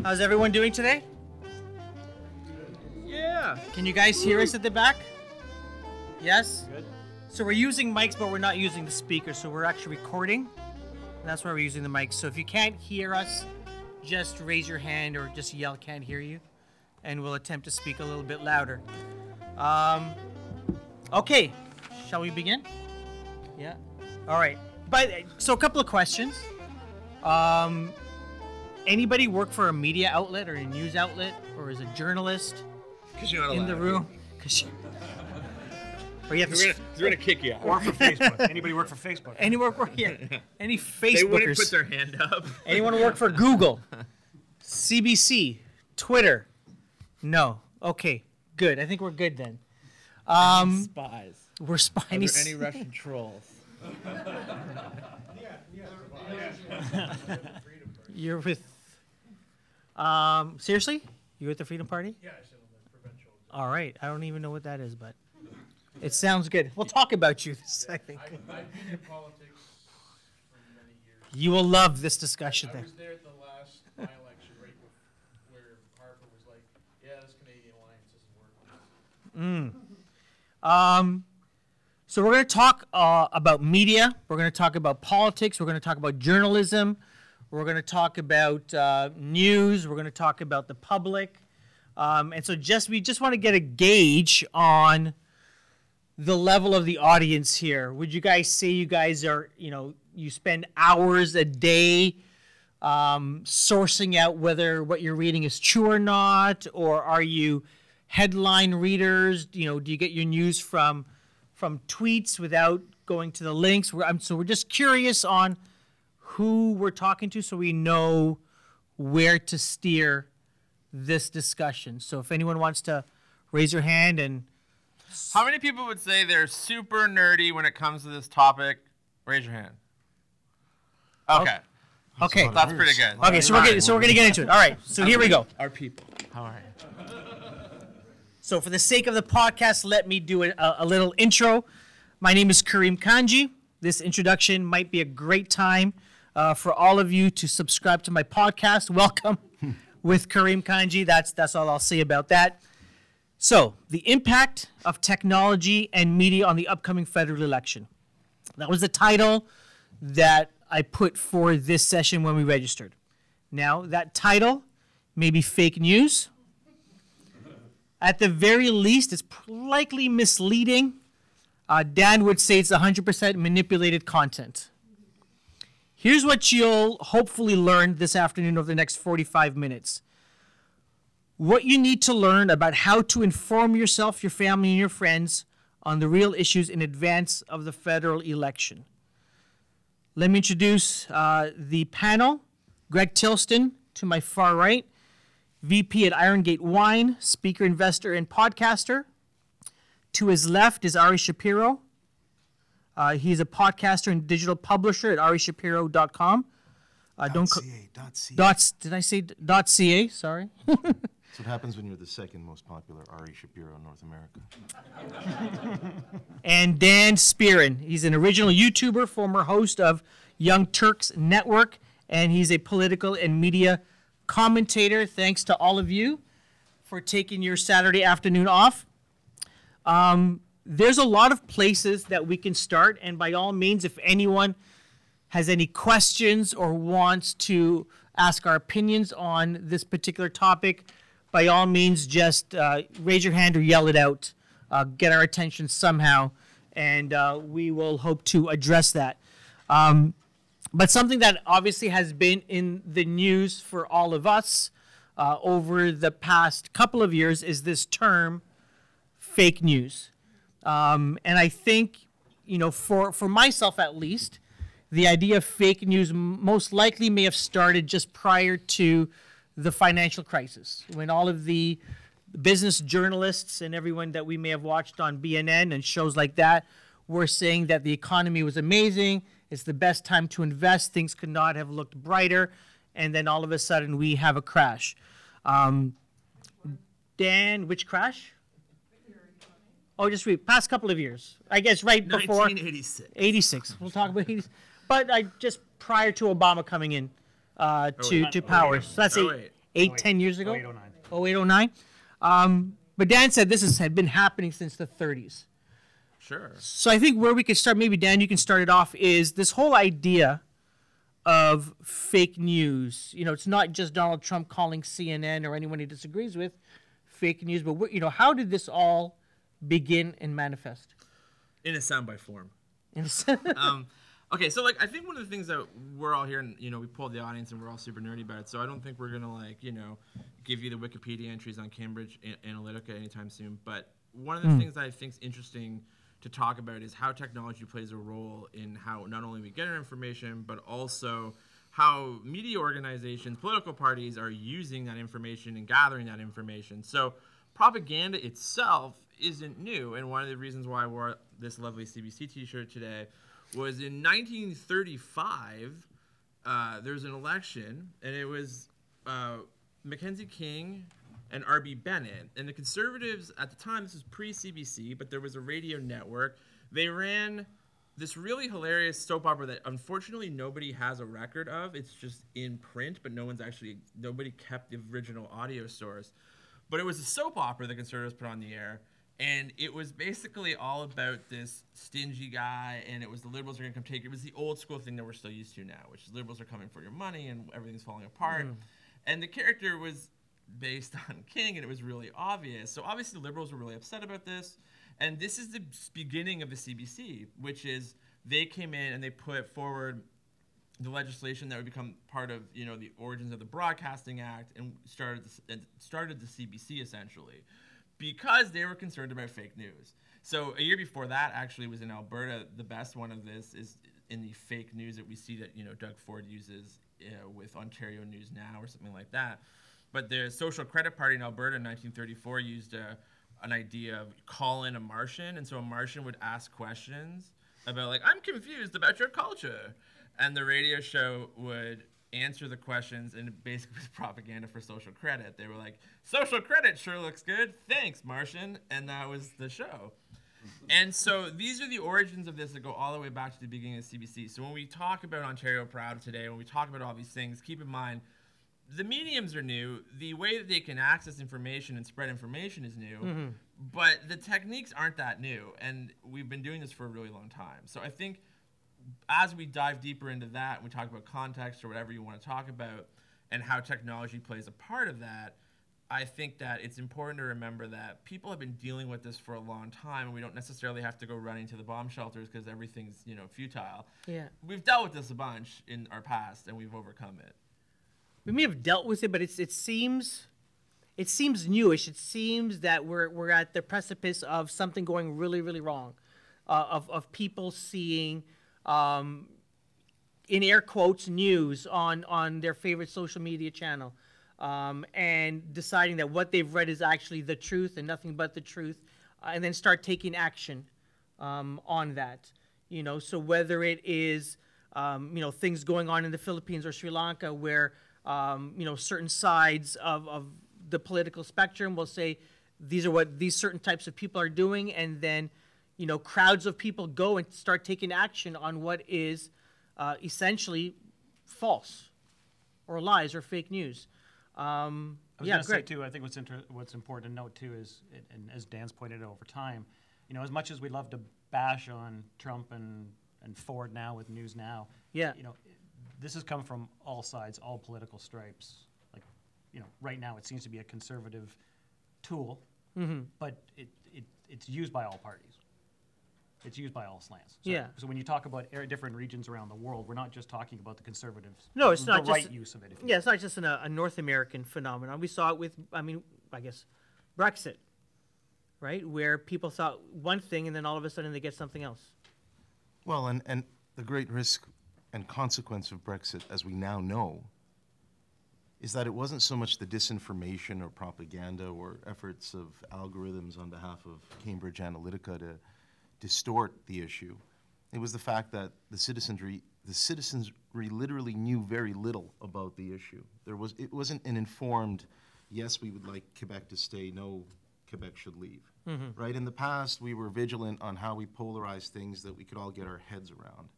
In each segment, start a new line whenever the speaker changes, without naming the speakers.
How's everyone doing today?
Yeah.
Can you guys hear us at the back? Yes?
Good.
So we're using mics, but we're not using the speaker, so we're actually recording. That's why we're using the mics. So if you can't hear us, just raise your hand or just yell, can't hear you, and we'll attempt to speak a little bit louder. Um, okay, shall we begin? Yeah. All right. But so a couple of questions. Um, anybody work for a media outlet or a news outlet or is a journalist
Because you're not
in the room? 'Cause you- or you have to.
We're gonna, we're gonna kick you out.
Or for Facebook. Anybody work for Facebook?
Any work for yeah. Any Facebookers?
They wouldn't put their hand up.
Anyone work for Google? CBC? Twitter? No. Okay. Good. I think we're good then. Um,
Spies.
we're spies.
Are
spiny.
there any Russian trolls?
You're with. Um, seriously? You're with the Freedom Party?
Yeah, I said on the provincial.
All right. I don't even know what that is, but it sounds good. We'll talk about you. This, I think
I've been in politics for many years.
you will love this discussion.
I
Then.
was there at the last by-election, right where Harper was like, yeah, this Canadian alliance isn't working.
Um, so we're going to talk uh, about media. We're going to talk about politics. We're going to talk about journalism. We're going to talk about uh, news. We're going to talk about the public. Um, and so just we just want to get a gauge on the level of the audience here. Would you guys say you guys are, you know, you spend hours a day um, sourcing out whether what you're reading is true or not, or are you headline readers? You know, do you get your news from from tweets without going to the links? We're, so we're just curious on who we're talking to, so we know where to steer this discussion. So if anyone wants to raise your hand and
How many people would say they're super nerdy when it comes to this topic? Raise your hand. Oh. Okay.
okay,
That's pretty good.
okay, so we're getting, so we're gonna get into it. All right, so here we go.
Our people.
How are you?
So, for the sake of the podcast, let me do a, a little intro. My name is Kareem Kanji. This introduction might be a great time uh, for all of you to subscribe to my podcast. Welcome with Kareem Kanji. That's that's all I'll say about that. So, the impact of technology and media on the upcoming federal election. That was the title that I put for this session when we registered. Now, that title may be fake news. At the very least, it's likely misleading. Uh, Dan would say it's 100% manipulated content. Here's what you'll hopefully learn this afternoon over the next 45 minutes. What you need to learn about how to inform yourself, your family, and your friends on the real issues in advance of the federal election. Let me introduce uh, the panel Greg Tilston to my far right. VP at Irongate Wine, speaker, investor, and podcaster. To his left is Ari Shapiro. Uh, he's a podcaster and digital publisher at arishapiro.com. Uh, don't co-
.ca, dot .ca.
dots. Did I say d- dot .ca? Sorry.
That's what happens when you're the second most popular Ari Shapiro in North America.
and Dan Spearin. He's an original YouTuber, former host of Young Turks Network, and he's a political and media commentator. Thanks to all of you for taking your Saturday afternoon off. Um, there's a lot of places that we can start, and by all means, if anyone has any questions or wants to ask our opinions on this particular topic, by all means, just uh, raise your hand or yell it out. Uh, get our attention somehow, and uh, we will hope to address that. Um, but something that obviously has been in the news for all of us uh, over the past couple of years is this term fake news. Um, and I think, you know, for, for myself at least, the idea of fake news most likely may have started just prior to the financial crisis, when all of the business journalists and everyone that we may have watched on BNN and shows like that were saying that the economy was amazing, it's the best time to invest, things could not have looked brighter, and then all of a sudden we have a crash. Um, Dan, which crash? Oh, just read past couple of years. I guess right before
1986.
86. We'll talk about 80s. But I just prior to Obama coming in uh, to, to power. So that's
Oh,
eight,
wait.
eight,
Oh,
ten years ago.
08, 09.
0809. Um, but Dan said this has had been happening since the 30s.
Sure.
So I think where we could start, maybe Dan, you can start it off, is this whole idea of fake news. You know, it's not just Donald Trump calling CNN or anyone he disagrees with fake news, but what, you know, how did this all begin and manifest?
In a soundbite form.
In a
um, okay, so like I think one of the things that we're all here, and you know, we pulled the audience and we're all super nerdy about it. So I don't think we're gonna like you know give you the Wikipedia entries on Cambridge Analytica anytime soon. But one of the things that I think is interesting to talk about is how technology plays a role in how not only we get our information, but also how media organizations, political parties are using that information and gathering that information. So propaganda itself isn't new, and one of the reasons why I wore this lovely CBC T-shirt today was in 1935. Uh, there was an election, and it was uh, Mackenzie King and R.B. Bennett. And the conservatives at the time, this was pre-CBC, but there was a radio network. They ran this really hilarious soap opera that unfortunately nobody has a record of. It's just in print, but no one's actually nobody kept the original audio source. But it was a soap opera the conservatives put on the air, and it was basically all about this stingy guy, and it was the liberals are gonna come take it. It was the old school thing that we're still used to now, which is liberals are coming for your money and everything's falling apart. Mm. And the character was based on King, and it was really obvious. So obviously the liberals were really upset about this, and this is the beginning of the CBC, which is they came in and they put forward the legislation that would become part of you know the origins of the Broadcasting Act and started the, and started the CBC essentially because they were concerned about fake news. So a year before that actually was in Alberta. The best one of this is in the fake news that we see that you know Doug Ford uses uh, with Ontario News Now or something like that. But the Social Credit Party in Alberta in 1934 used a, an idea of call in a Martian, and so a Martian would ask questions about like I'm confused about your culture, and the radio show would answer the questions and it basically was propaganda for social credit. They were like, social credit sure looks good. Thanks, Martian. And that was the show. And so these are the origins of this that go all the way back to the beginning of CBC. So when we talk about Ontario Proud today, when we talk about all these things, keep in mind the mediums are new. The way that they can access information and spread information is new, mm-hmm. but the techniques aren't that new. And we've been doing this for a really long time. So I think as we dive deeper into that, and we talk about context or whatever you want to talk about, and how technology plays a part of that. I think that it's important to remember that people have been dealing with this for a long time, and we don't necessarily have to go running to the bomb shelters because everything's you know futile.
Yeah.
We've dealt with this a bunch in our past, and we've overcome it.
we may have dealt with it, but it's it seems it seems newish. It seems that we're we're at the precipice of something going really really wrong, uh, of of people seeing, um, in air quotes, news on on their favorite social media channel, um, and deciding that what they've read is actually the truth and nothing but the truth, uh, and then start taking action um, on that. You know, so whether it is um, you know things going on in the Philippines or Sri Lanka, where um, you know certain sides of, of the political spectrum will say these are what these certain types of people are doing, and then you know crowds of people go and start taking action on what is uh, essentially false or lies or fake news. Um,
I was
yeah,
going to say too. I think what's inter- what's important to note too is, and- and as Dan's pointed out over time, you know, as much as we love to bash on Trump and and Ford now with News Now,
Yeah.
you know, this has come from all sides, all political stripes. Like, you know, right now it seems to be a conservative tool,
Mm-hmm.
but it, it it's used by all parties. It's used by all slants. So,
Yeah.
So when you talk about air- different regions around the world, we're not just talking about the conservatives.
No, it's
the
not
right
just-
use of it. If you
Yeah, it's not just an, uh, a North American phenomenon. We saw it with, I mean, I guess, Brexit, right? Where people thought one thing and then all of a sudden they get something else.
Well, and, and the great risk and consequence of Brexit, as we now know, is that it wasn't so much the disinformation or propaganda or efforts of algorithms on behalf of Cambridge Analytica to distort the issue. It was the fact that the citizenry, the citizenry literally knew very little about the issue. There was, it wasn't an informed, yes, we would like Quebec to stay, no, Quebec should leave. Mm-hmm. Right? In the past, we were vigilant on how we polarize things that we could all get our heads around.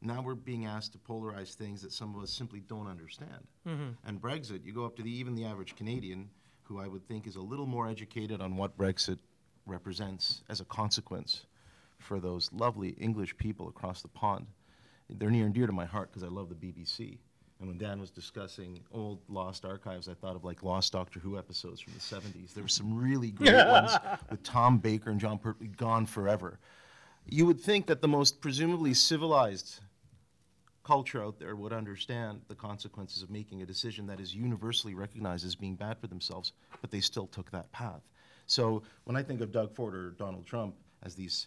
Now we're being asked to polarize things that some of us simply don't understand. Mm-hmm. And Brexit, you go up to the, even the average Canadian, who I would think is a little more educated on what Brexit represents as a consequence for those lovely English people across the pond. They're near and dear to my heart because I love the BBC. And when Dan was discussing old lost archives, I thought of like lost Doctor Who episodes from the 70s. There were some really great ones with Tom Baker and Jon Pertwee gone forever. You would think that the most presumably civilized culture out there would understand the consequences of making a decision that is universally recognized as being bad for themselves, but they still took that path. So when I think of Doug Ford or Donald Trump as these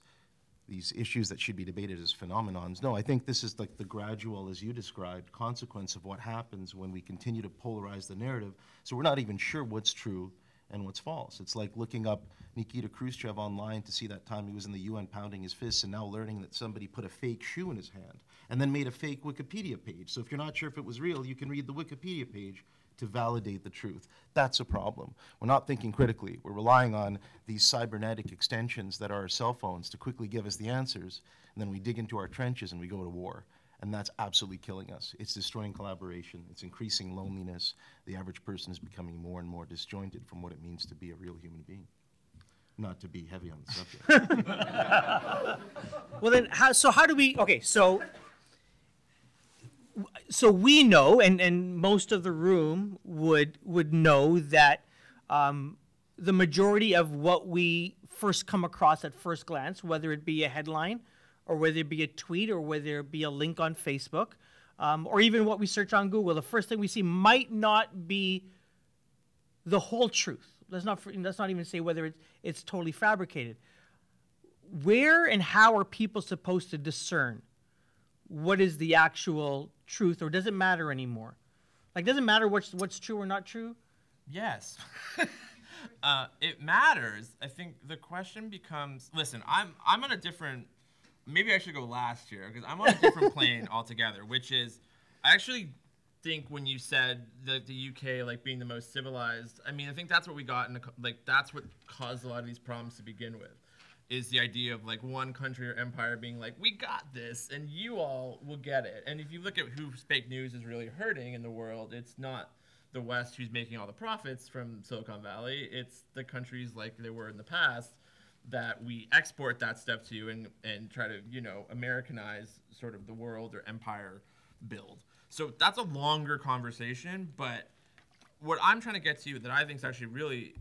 these issues that should be debated as phenomenons, no, I think this is like the gradual, as you described, consequence of what happens when we continue to polarize the narrative. So we're not even sure what's true and what's false. It's like looking up Nikita Khrushchev online to see that time he was in the UN pounding his fists and now learning that somebody put a fake shoe in his hand and then made a fake Wikipedia page. So if you're not sure if it was real, you can read the Wikipedia page to validate the truth. That's a problem. We're not thinking critically. We're relying on these cybernetic extensions that are our cell phones to quickly give us the answers, and then we dig into our trenches and we go to war. And that's absolutely killing us. It's destroying collaboration. It's increasing loneliness. The average person is becoming more and more disjointed from what it means to be a real human being. Not to be heavy on the subject.
Well, then, how, so how do we? Okay, so so we know, and and most of the room would would know that um, the majority of what we first come across at first glance, whether it be a headline, or whether it be a tweet, or whether it be a link on Facebook, um, or even what we search on Google, the first thing we see might not be the whole truth. Let's not let's not even say whether it's it's totally fabricated where and how are people supposed to discern what is the actual truth or does it matter anymore like does it matter what's what's true or not true
Yes. uh, it matters. I think the question becomes listen, I'm I'm on a different maybe I should go last year because I'm on a different plane altogether, which is I actually think when you said that the UK like being the most civilized, I mean I think that's what we got in the, like that's what caused a lot of these problems to begin with. Is the idea of like one country or empire being like, we got this and you all will get it. And if you look at who fake news is really hurting in the world, it's not the West who's making all the profits from Silicon Valley. It's the countries like they were in the past that we export that stuff to and, and try to, you know, Americanize sort of the world or empire build. So that's a longer conversation, but what I'm trying to get to that I think is actually really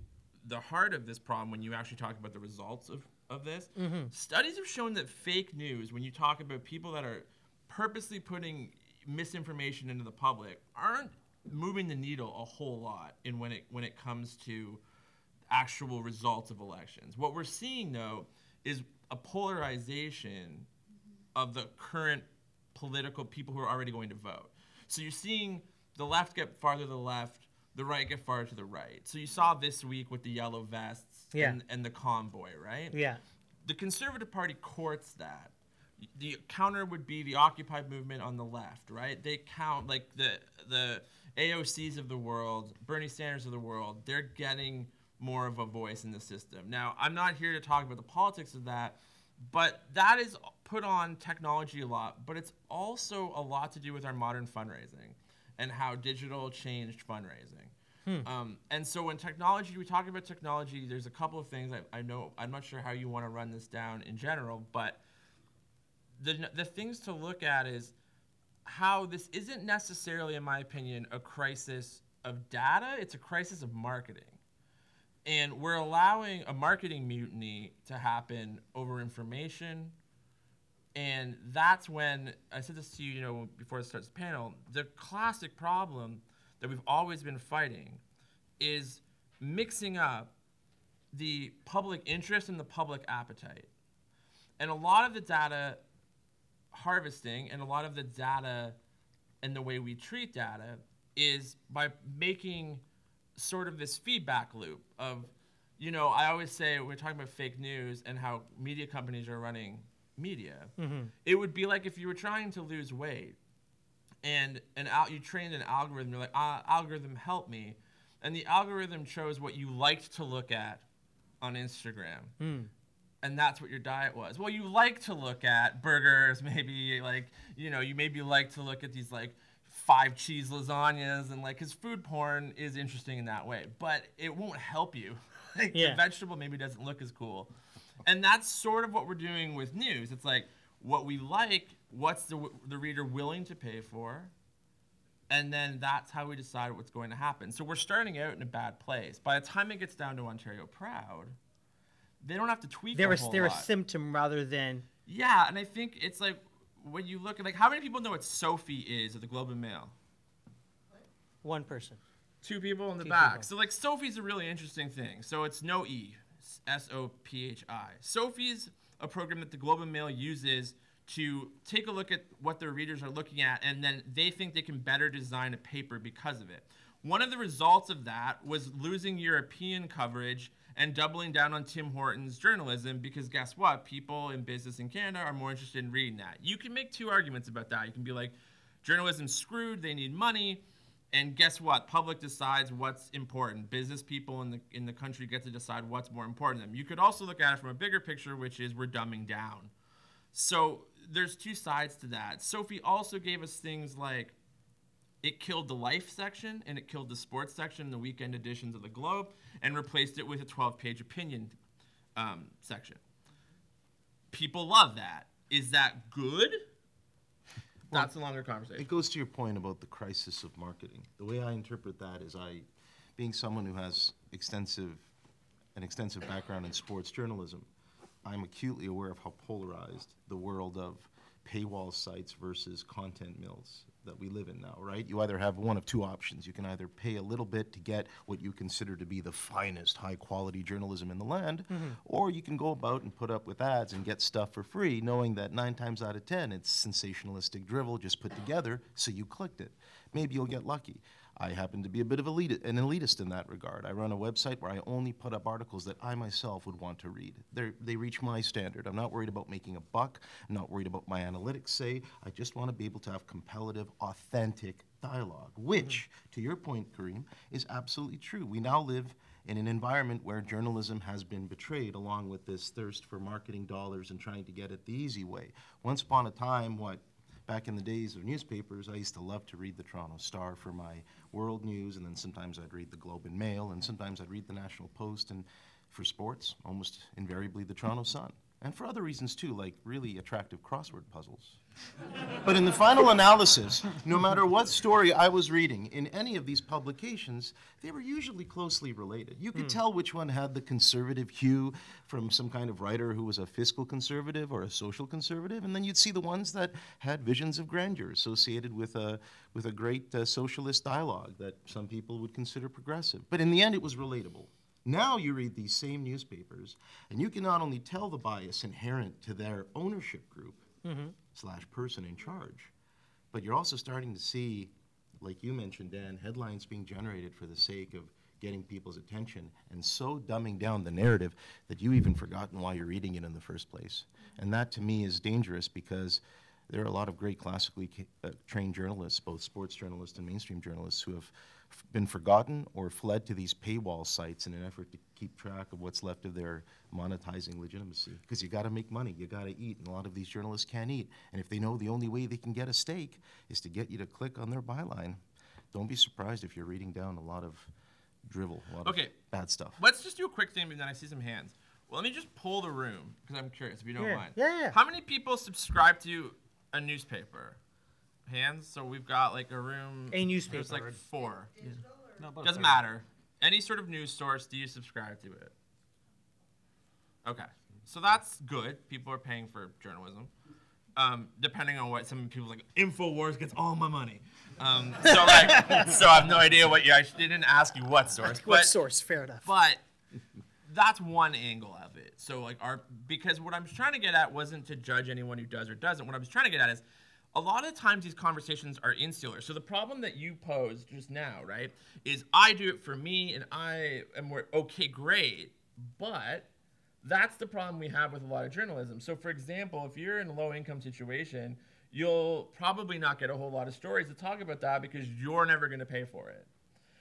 the heart of this problem when you actually talk about the results of, of this, mm-hmm. studies have shown that fake news, when you talk about people that are purposely putting misinformation into the public, aren't moving the needle a whole lot in when it when it comes to actual results of elections. What we're seeing though is a polarization of the current political people who are already going to vote. So you're seeing the left get farther to the left, the right get farther to the right. So you saw this week with the yellow vests
Yeah.
and, and the convoy, right?
yeah
The Conservative Party courts that. The counter would be the Occupy movement on the left, right? They count like the the AOCs of the world, Bernie Sanders of the world. They're getting more of a voice in the system. Now, I'm not here to talk about the politics of that, but that is put on technology a lot. But it's also a lot to do with our modern fundraising and how digital changed fundraising. Um, and so when technology, we talk about technology, there's a couple of things I, I know, I'm not sure how you want to run this down in general, but the, the things to look at is how this isn't necessarily, in my opinion, a crisis of data, it's a crisis of marketing. And we're allowing a marketing mutiny to happen over information. And that's when I said this to you, you know, before I start the panel. The classic problem that we've always been fighting is mixing up the public interest and the public appetite. And a lot of the data harvesting and a lot of the data and the way we treat data is by making sort of this feedback loop of, you know, I always say we're talking about fake news and how media companies are running media. It would be like if you were trying to lose weight and an al- you trained an algorithm, you're like, ah, algorithm, help me. And the algorithm chose what you liked to look at on Instagram. and that's what your diet was. Well, you like to look at burgers, maybe like you know, you maybe like to look at these like five cheese lasagnas and like his food porn is interesting in that way, but it won't help you. like
Yeah.
the vegetable maybe doesn't look as cool. And that's sort of what we're doing with news. It's like what we like, what's the the reader willing to pay for? And then that's how we decide what's going to happen. So we're starting out in a bad place. By the time it gets down to Ontario Proud, they don't have to tweak
They're
a
a,
whole
they're a symptom rather than
Yeah, and I think it's like when you look at like how many people know what Sophi is at the Globe and Mail?
one person.
Two people in the
Two
back.
people.
So like Sophi's a really interesting thing. So it's no E, S O P H I. Sophi's a program that the Globe and Mail uses to take a look at what their readers are looking at, and then they think they can better design a paper because of it. One of the results of that was losing European coverage and doubling down on Tim Hortons journalism because guess what? People in business in Canada are more interested in reading that. You can make two arguments about that. You can be like, journalism's screwed, they need money. And guess what? Public decides what's important. Business people in the in the country get to decide what's more important to them. You could also look at it from a bigger picture, which is we're dumbing down. So there's two sides to that. Sophi also gave us things like it killed the life section and it killed the sports section in the weekend editions of the Globe and replaced it with a 12-page opinion um, section. People love that. Is that good? That's a longer conversation.
It goes to your point about the crisis of marketing. The way I interpret that is I, being someone who has extensive, an extensive background in sports journalism, I'm acutely aware of how polarized the world of paywall sites versus content mills that we live in now, right? You either have one of two options. You can either pay a little bit to get what you consider to be the finest high quality journalism in the land, mm-hmm. or you can go about and put up with ads and get stuff for free, knowing that nine times out of ten it's sensationalistic drivel just put together, so you clicked it. Maybe you'll get lucky. I happen to be a bit of elite, an elitist in that regard. I run a website where I only put up articles that I myself would want to read. They're, they reach my standard. I'm not worried about making a buck. I'm not worried about my analytics say. I just want to be able to have competitive, authentic dialogue, which, mm-hmm. to your point, Kareem, is absolutely true. We now live in an environment where journalism has been betrayed along with this thirst for marketing dollars and trying to get it the easy way. Once upon a time, what back in the days of newspapers, I used to love to read the Toronto Star for my world news, and then sometimes I'd read the Globe and Mail, and sometimes I'd read the National Post, and for sports, almost invariably the Toronto Sun. And for other reasons too, like really attractive crossword puzzles. But in the final analysis, no matter what story I was reading in any of these publications, they were usually closely related. You could tell which one had the conservative hue from some kind of writer who was a fiscal conservative or a social conservative, and then you'd see the ones that had visions of grandeur associated with a with a great uh, socialist dialogue that some people would consider progressive. But in the end, it was relatable. Now you read these same newspapers, and you can not only tell the bias inherent to their ownership group slash person in charge, but you're also starting to see, like you mentioned, Dan, headlines being generated for the sake of getting people's attention and so dumbing down the narrative that you even forgotten why you're reading it in the first place. And that to me is dangerous because there are a lot of great classically ca- uh, trained journalists, both sports journalists and mainstream journalists, who have been forgotten or fled to these paywall sites in an effort to keep track of what's left of their monetizing legitimacy. Because you got to make money, you got to eat, and a lot of these journalists can't eat. And if they know the only way they can get a steak is to get you to click on their byline, don't be surprised if you're reading down a lot of drivel, a lot
Okay.
of bad stuff.
Let's just do a quick thing, and then I see some hands. Well, let me just pull the room because I'm curious if you don't
Yeah.
mind.
Yeah, yeah.
How many people subscribe to a newspaper? Hands. So we've got like a room.
A newspaper.
There's like four.
No, about
Doesn't matter. Any sort of news source, do you subscribe to it? Okay. So that's good. People are paying for journalism. Um, depending on what some people like, Infowars gets all my money. Um, so like, so I have no idea what you. I didn't ask you what source,
What source? Fair enough.
but that's one angle of it. So like our because what I'm trying to get at wasn't to judge anyone who does or doesn't. What I was trying to get at is a lot of times these conversations are insular. So the problem that you posed just now, right, is I do it for me and I am okay, great, but that's the problem we have with a lot of journalism. So for example, if you're in a low income situation, you'll probably not get a whole lot of stories to talk about that because you're never going to pay for it.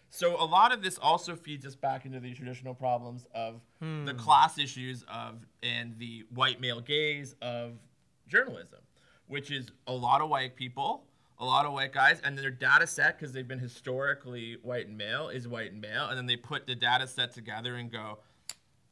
So a lot of this also feeds us back into the traditional problems of the hmm. class issues of and the white male gaze of journalism, which is a lot of white people, a lot of white guys, and their data set because they've been historically white and male is white and male, and then they put the data set together and go,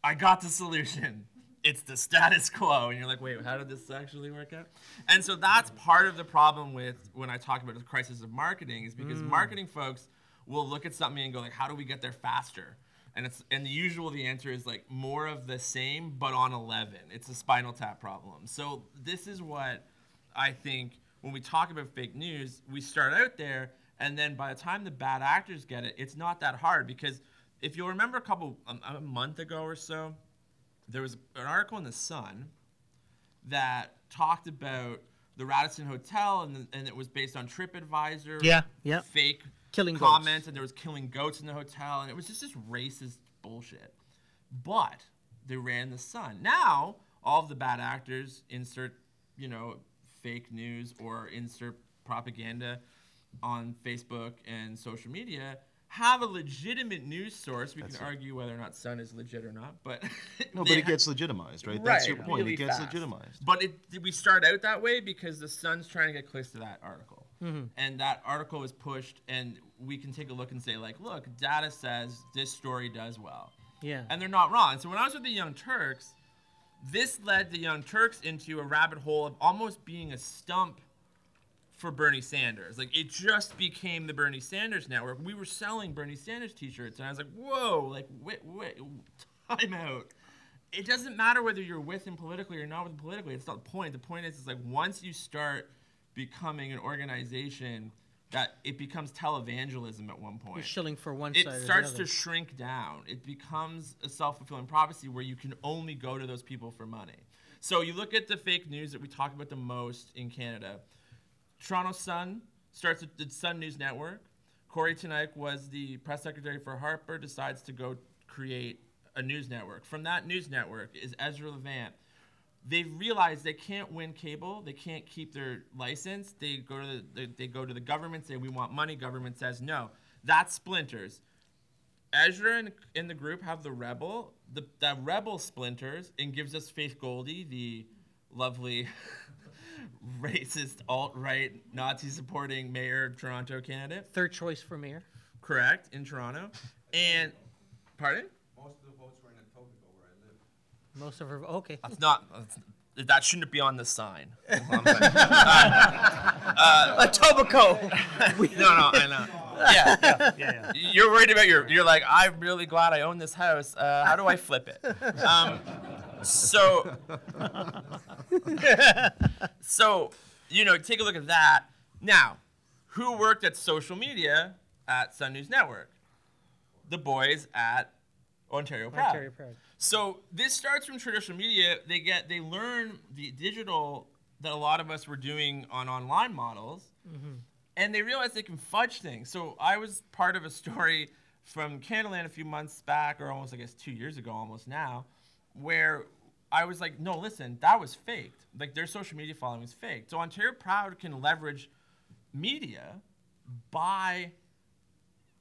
I got the solution. It's the status quo. And you're like, wait, how did this actually work out? And so that's part of the problem with when I talk about the crisis of marketing is because mm. marketing folks will look at something and go like, how do we get there faster? And it's and the usual the answer is like more of the same, but on 11. It's a spinal tap problem. So this is what I think when we talk about fake news, we start out there, and then by the time the bad actors get it, it's not that hard because if you'll remember a couple um, a month ago or so, there was an article in the Sun that talked about the Radisson Hotel, and, and it was based on TripAdvisor.
Yeah, yeah.
Fake
Killing goats.
comments, and there was killing goats in the hotel, and it was just this racist bullshit. But they ran the Sun. Now all of the bad actors insert, you know, fake news or insert propaganda on Facebook and social media have a legitimate news source. We
That's
can
it.
argue whether or not Sun is legit or not, but
No, but it gets legitimized, right? right That's your point.
really
it gets
fast.
legitimized.
But it, did we start out that way because the Sun's trying to get clicks to that article, mm-hmm. and that article was pushed, and we can take a look and say like, look, data says this story does well,
Yeah.
and they're not wrong. So when I was with the Young Turks, this led the Young Turks into a rabbit hole of almost being a stump for Bernie Sanders. Like it just became the Bernie Sanders network. We were selling Bernie Sanders t-shirts and I was like, "Whoa, like wait, wait, time out." It doesn't matter whether you're with him politically or not with him politically. It's not the point. The point is, it's like once you start becoming an organization that it becomes televangelism at one point
You're shilling for one
it
side or the
starts to shrink down. It becomes a self fulfilling prophecy where you can only go to those people for money. So you look at the fake news that we talk about the most in Canada. Toronto Sun starts with the Sun News Network. Kory Teneycke was the press secretary for Harper, decides to go create a news network. From that news network is Ezra Levant. They've realized they can't win cable. They can't keep their license. They go to the, they, they go to the government, say we want money. Government says no. That splinters. Ezra and, and the group have the rebel. The that rebel splinters and gives us Faith Goldy, the lovely racist alt right Nazi supporting mayor of Toronto candidate.
Third choice for mayor.
Correct in Toronto, and pardon.
Most of the votes were in Etobicoke where I live.
Most of her. Okay.
That's not. That's, that shouldn't be on the sign.
A Tobico.
no, no, I know. Yeah, yeah.
Yeah, yeah.
You're worried about your. You're like, I'm really glad I own this house. Uh, how do I flip it? Um, so, so you know, take a look at that. Now, who worked at social media at Sun News Network? The boys at Ontario Proud.
Ontario Proud.
So this starts from traditional media. They get they learn the digital that a lot of us were doing on online models, mm-hmm. and they realize they can fudge things. So I was part of a story from Canadaland a few months back, or almost I guess two years ago, almost now, where I was like, no, listen, that was faked. Like their social media following was faked. So Ontario Proud can leverage media by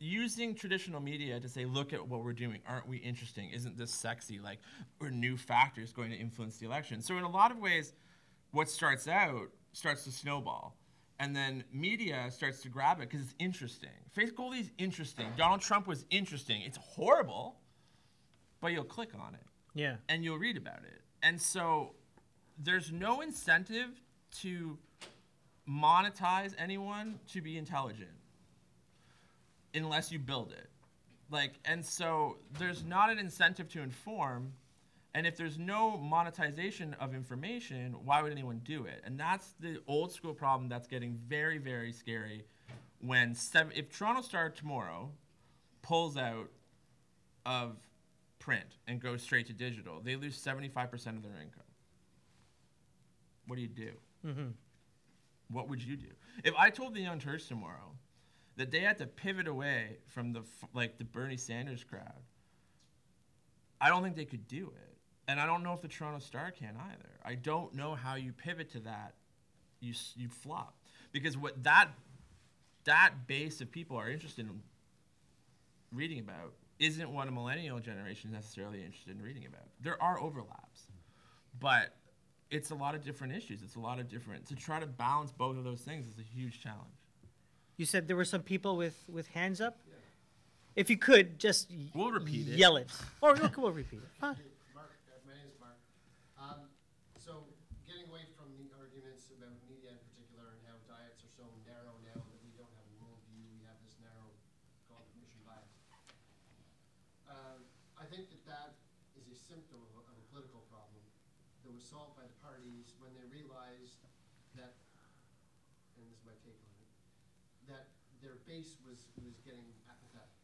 using traditional media to say, look at what we're doing. Aren't we interesting? Isn't this sexy? Like, are new factors going to influence the election? So, in a lot of ways, what starts out starts to snowball. And then media starts to grab it because it's interesting. Faith Goldy's interesting. Donald Trump was interesting. It's horrible, but you'll click on it
Yeah.
and you'll read about it. And so there's no incentive to monetize anyone to be intelligent unless you build it. Like and so there's not an incentive to inform and if there's no monetization of information, why would anyone do it? And that's the old school problem that's getting very very scary when seven, if Toronto Star tomorrow pulls out of print and goes straight to digital, they lose 75% of their income. What do you do? Mm-hmm. What would you do? If I told the Young Turks tomorrow that they had to pivot away from the like the Bernie Sanders crowd, I don't think they could do it. And I don't know if the Toronto Star can either. I don't know how you pivot to that. You you flop because what that that base of people are interested in reading about isn't what a millennial generation is necessarily interested in reading about. There are overlaps, but it's a lot of different issues. It's a lot of different. To try to balance both of those things is a huge challenge.
You said there were some people with, with hands up? If you could, just y-
We'll repeat it.
yell it. Or we'll, we'll repeat it. Huh?
Mark, uh, my name is Mark. Um, so getting away from the arguments about media in particular and how diets are so narrow now that we don't have a worldview, we have this narrow cognition bias. Uh, I think that that is a symptom of a, of a political problem that was solved by the parties when they realized that, and this is my take on it, that their base was, was getting apathetic.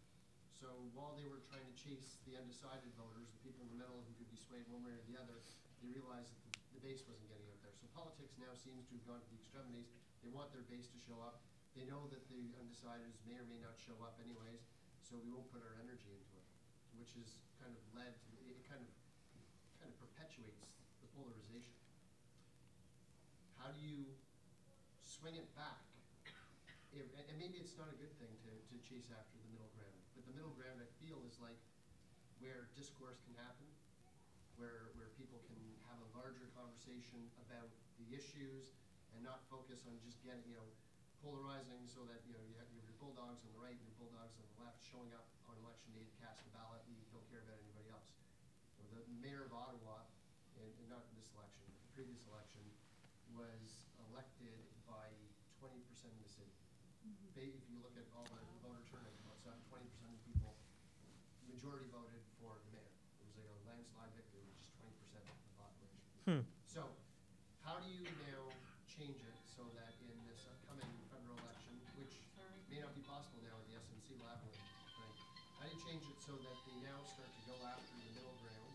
So while they were trying to chase the undecided voters, the people in the middle who could be swayed one way or the other, they realized that the, the base wasn't getting out there. So politics now seems to have gone to the extremities. They want their base to show up. They know that the undecideds may or may not show up anyways, so we won't put our energy into it, which has kind of led to, it kind of, kind of perpetuates the polarization. How do you swing it back? And, maybe it's not a good thing to, to chase after the middle ground, but the middle ground I feel is like where discourse can happen, where, where people can have a larger conversation about the issues and not focus on just getting, you know, polarizing so that, you know, you have your bulldogs on the right and your bulldogs on the left showing up on election day to cast a ballot and you don't care about anybody else. Know, the mayor of Ottawa, and, and not in this election, but the previous election, was elected by twenty percent of the city. Ba- If you look at all the voter turnout, it's not twenty percent of people, majority voted for the mayor. It was like a landslide victory, which is twenty percent of the population.
Hmm.
So, how do you now change it so that in this upcoming federal election, which may not be possible now with the SNC Lavalin thing, how do you change it so that they now start to go after the middle ground?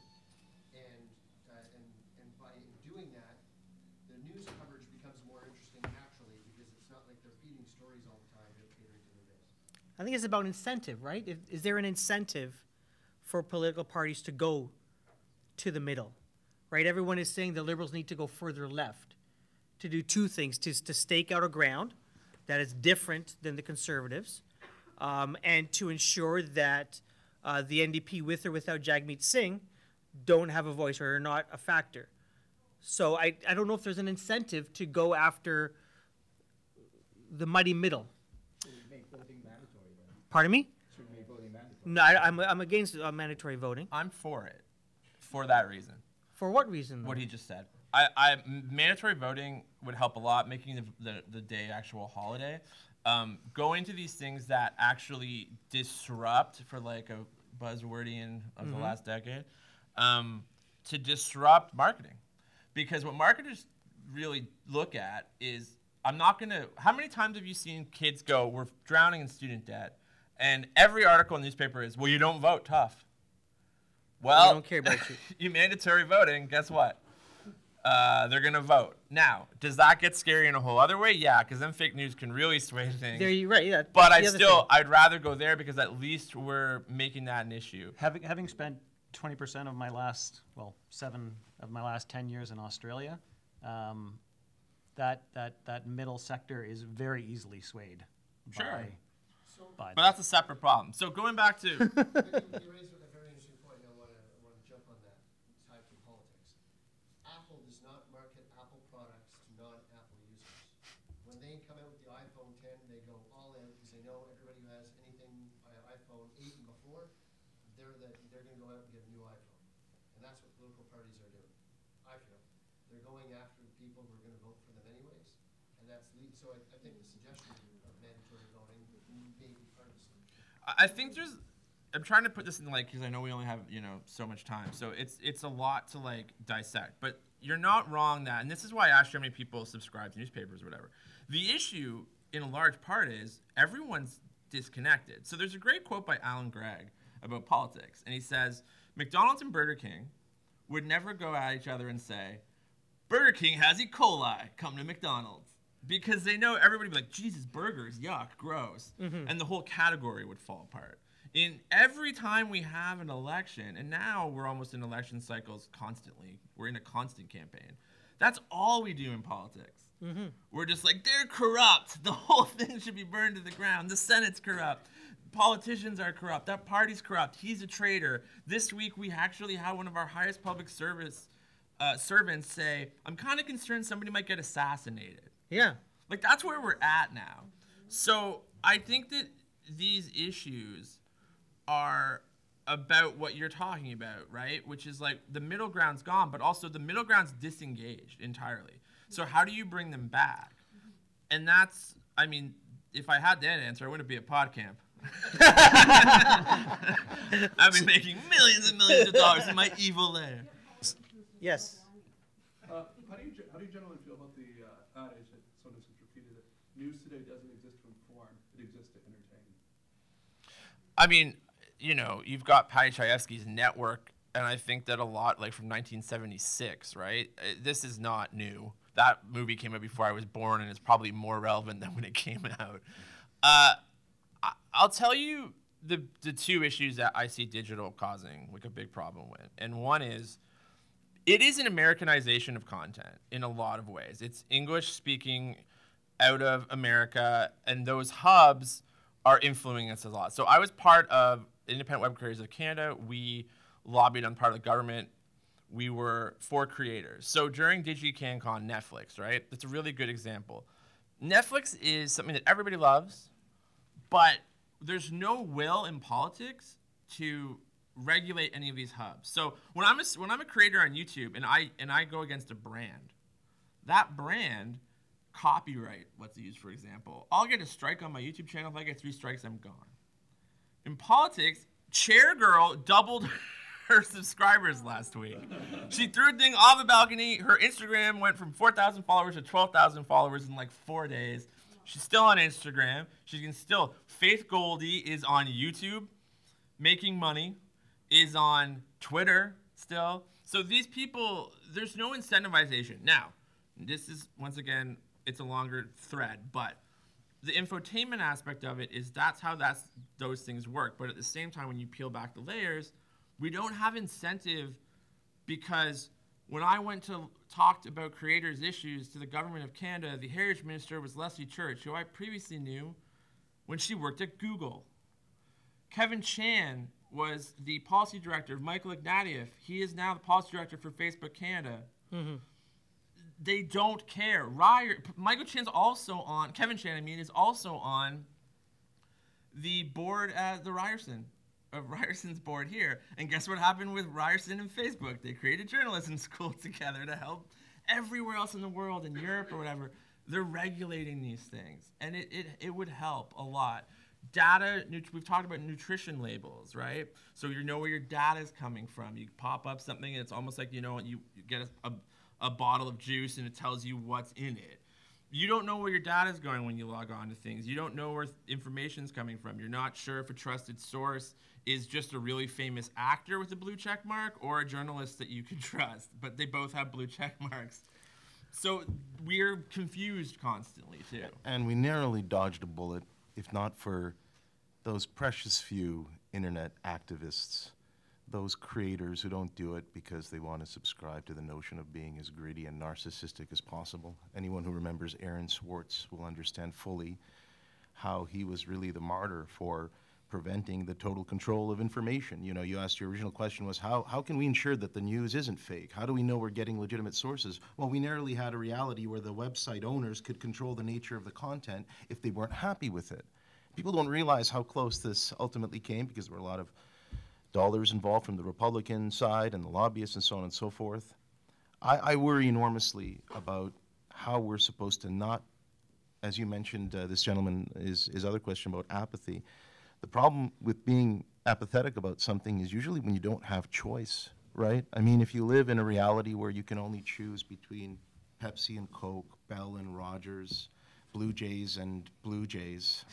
And, uh, and, and by doing that, the news coverage becomes more interesting naturally because it's not like they're feeding stories all the time, catering to base.
I think it's about incentive, right? If, is there an incentive for political parties to go to the middle? Right? Everyone is saying the liberals need to go further left to do two things to, to stake out a ground that is different than the conservatives um, and to ensure that uh, the NDP, with or without Jagmeet Singh, don't have a voice or are not a factor. So I, I don't know if there's an incentive to go after the mighty middle.
Make voting mandatory then.
Pardon me?
Should make voting mandatory.
No, I, I'm, I'm against uh, mandatory voting.
I'm for it, for that reason.
For what reason? Though?
What he just said. I, I mandatory voting would help a lot, making the, the, the day actual holiday. Um, going to these things that actually disrupt, for like a buzzwordian of the last decade, um, to disrupt marketing, because what marketers really look at is I'm not gonna. How many times have you seen kids go, "We're drowning in student debt," and every article in the newspaper is, "Well, you don't vote, tough." Well,
don't care about you.
you mandatory voting. Guess what? Uh, they're gonna vote. Now, does that get scary in a whole other way? Yeah, because then fake news can really sway things.
There you right. Yeah.
but I
the
still,
thing.
I'd rather go there because at least we're making that an issue.
Having, having spent twenty percent of my last, well, seven of my last ten years in Australia, um, that, that, that middle sector is very easily swayed
Sure.
by,
So,
by
But that's a separate problem. So going back to,
you, you raise a very interesting point, and I wanna, I wanna jump on that, tied to politics. Apple does not market Apple products to non-Apple users. When they come out with the iPhone ten, they go all in, because they know everybody who has anything, iPhone eight and before, they're the, they're gonna go out and get a new iPhone. And that's what political parties are doing, I feel. They're going after the people who are gonna vote for them anyways, and that's lead, so I, I think the suggestion of mandatory voting may be
I think there's. I'm trying to put this in like because I know we only have you know so much time, so it's it's a lot to like dissect. But you're not wrong that, and this is why I asked you how many people subscribe to newspapers or whatever. The issue, in a large part, is everyone's disconnected. So there's a great quote by Allan Gregg about politics, and he says McDonald's and Burger King would never go at each other and say, Burger King has E. coli, come to McDonald's. Because they know everybody would be like, Jesus, burgers, yuck, gross. And the whole category would fall apart. In every time we have an election, and now we're almost in election cycles constantly, we're in a constant campaign. That's all we do in politics. We're just like, they're corrupt. The whole thing should be burned to the ground. The Senate's corrupt. politicians are corrupt. That party's corrupt. He's a traitor. This week we actually had one of our highest public service uh, servants say, "I'm kind of concerned somebody might get assassinated."
Yeah.
Like that's where we're at now. So I think that these issues are about what you're talking about, right? Which is like the middle ground's gone, but also the middle ground's disengaged entirely. So how do you bring them back? And that's, I mean, if I had that answer, I wouldn't be at PodCamp. I've been making millions and millions of dollars in my evil lair.
Yes.
Uh, how do you, how do you generally feel about the uh, adage that sometimes it's repeated that news today doesn't exist to inform, it exists to entertain?
I mean, you know, you've got Paddy Chayefsky's network, and I think that a lot, like from 1976, right? Uh, This is not new. That movie came out before I was born, and it's probably more relevant than when it came out. Uh, I'll tell you the the two issues that I see digital causing like a big problem with, and one is it is an Americanization of content in a lot of ways. It's English speaking out of America, and those hubs are influencing us a lot. So I was part of Independent Web Creators of Canada. We lobbied on part of the government. We were for creators. So during DigiCanCon, Netflix, right? That's a really good example. Netflix is something that everybody loves, but there's no will in politics to regulate any of these hubs. So when I'm a, when I'm a creator on YouTube and I and I go against a brand, that brand copyright let's use for example. I'll get a strike on my YouTube channel. If I get three strikes, I'm gone. In politics, Chair Girl doubled her subscribers last week. She threw a thing off a balcony. Her Instagram went from 4,000 followers to 12,000 followers in like four days. She's still on Instagram. She can still. Faith Goldy is on YouTube, making money, is on Twitter still. So these people, there's no incentivization. Now, this is once again, it's a longer thread, but the infotainment aspect of it is that's how that's those things work. But at the same time, when you peel back the layers, we don't have incentive because when I went to talked about creators' issues to the government of Canada, the heritage minister was Leslie Church, who I previously knew when she worked at Google. Kevin Chan was the policy director of Michael Ignatieff. He is now the policy director for Facebook Canada. Mm-hmm. They don't care. Ryer, Michael Chan's also on. Kevin Chan, I mean, is also on the board at the Ryerson of Ryerson's board here. And guess what happened with Ryerson and Facebook? They created journalism school together to help everywhere else in the world, in Europe or whatever. They're regulating these things, and it, it, it would help a lot. Data, we've talked about nutrition labels, right? So you know where your data is coming from. You pop up something, and it's almost like you know you, you get a, a, a bottle of juice, and it tells you what's in it you don't know where your data is going when you log on to things. You don't know where information is coming from. You're not sure if a trusted source is just a really famous actor with a blue check mark or a journalist that you can trust. But they both have blue check marks. So we're confused constantly too.
And we narrowly dodged a bullet, if not for those precious few internet activists, those creators who don't do it because they want to subscribe to the notion of being as greedy and narcissistic as possible. Anyone who remembers Aaron Swartz will understand fully how he was really the martyr for preventing the total control of information. You know, you asked your original question was how, how can we ensure that the news isn't fake? How do we know we're getting legitimate sources? Well, we narrowly had a reality where the website owners could control the nature of the content if they weren't happy with it. People don't realize how close this ultimately came because there were a lot of dollars involved from the Republican side and the lobbyists and so on and so forth. I, I worry enormously about how we're supposed to not as you mentioned, uh, this gentleman, his, his other question about apathy. The problem with being apathetic about something is usually when you don't have choice, right? I mean, if you live in a reality where you can only choose between Pepsi and Coke, Bell and Rogers, Blue Jays and Blue Jays,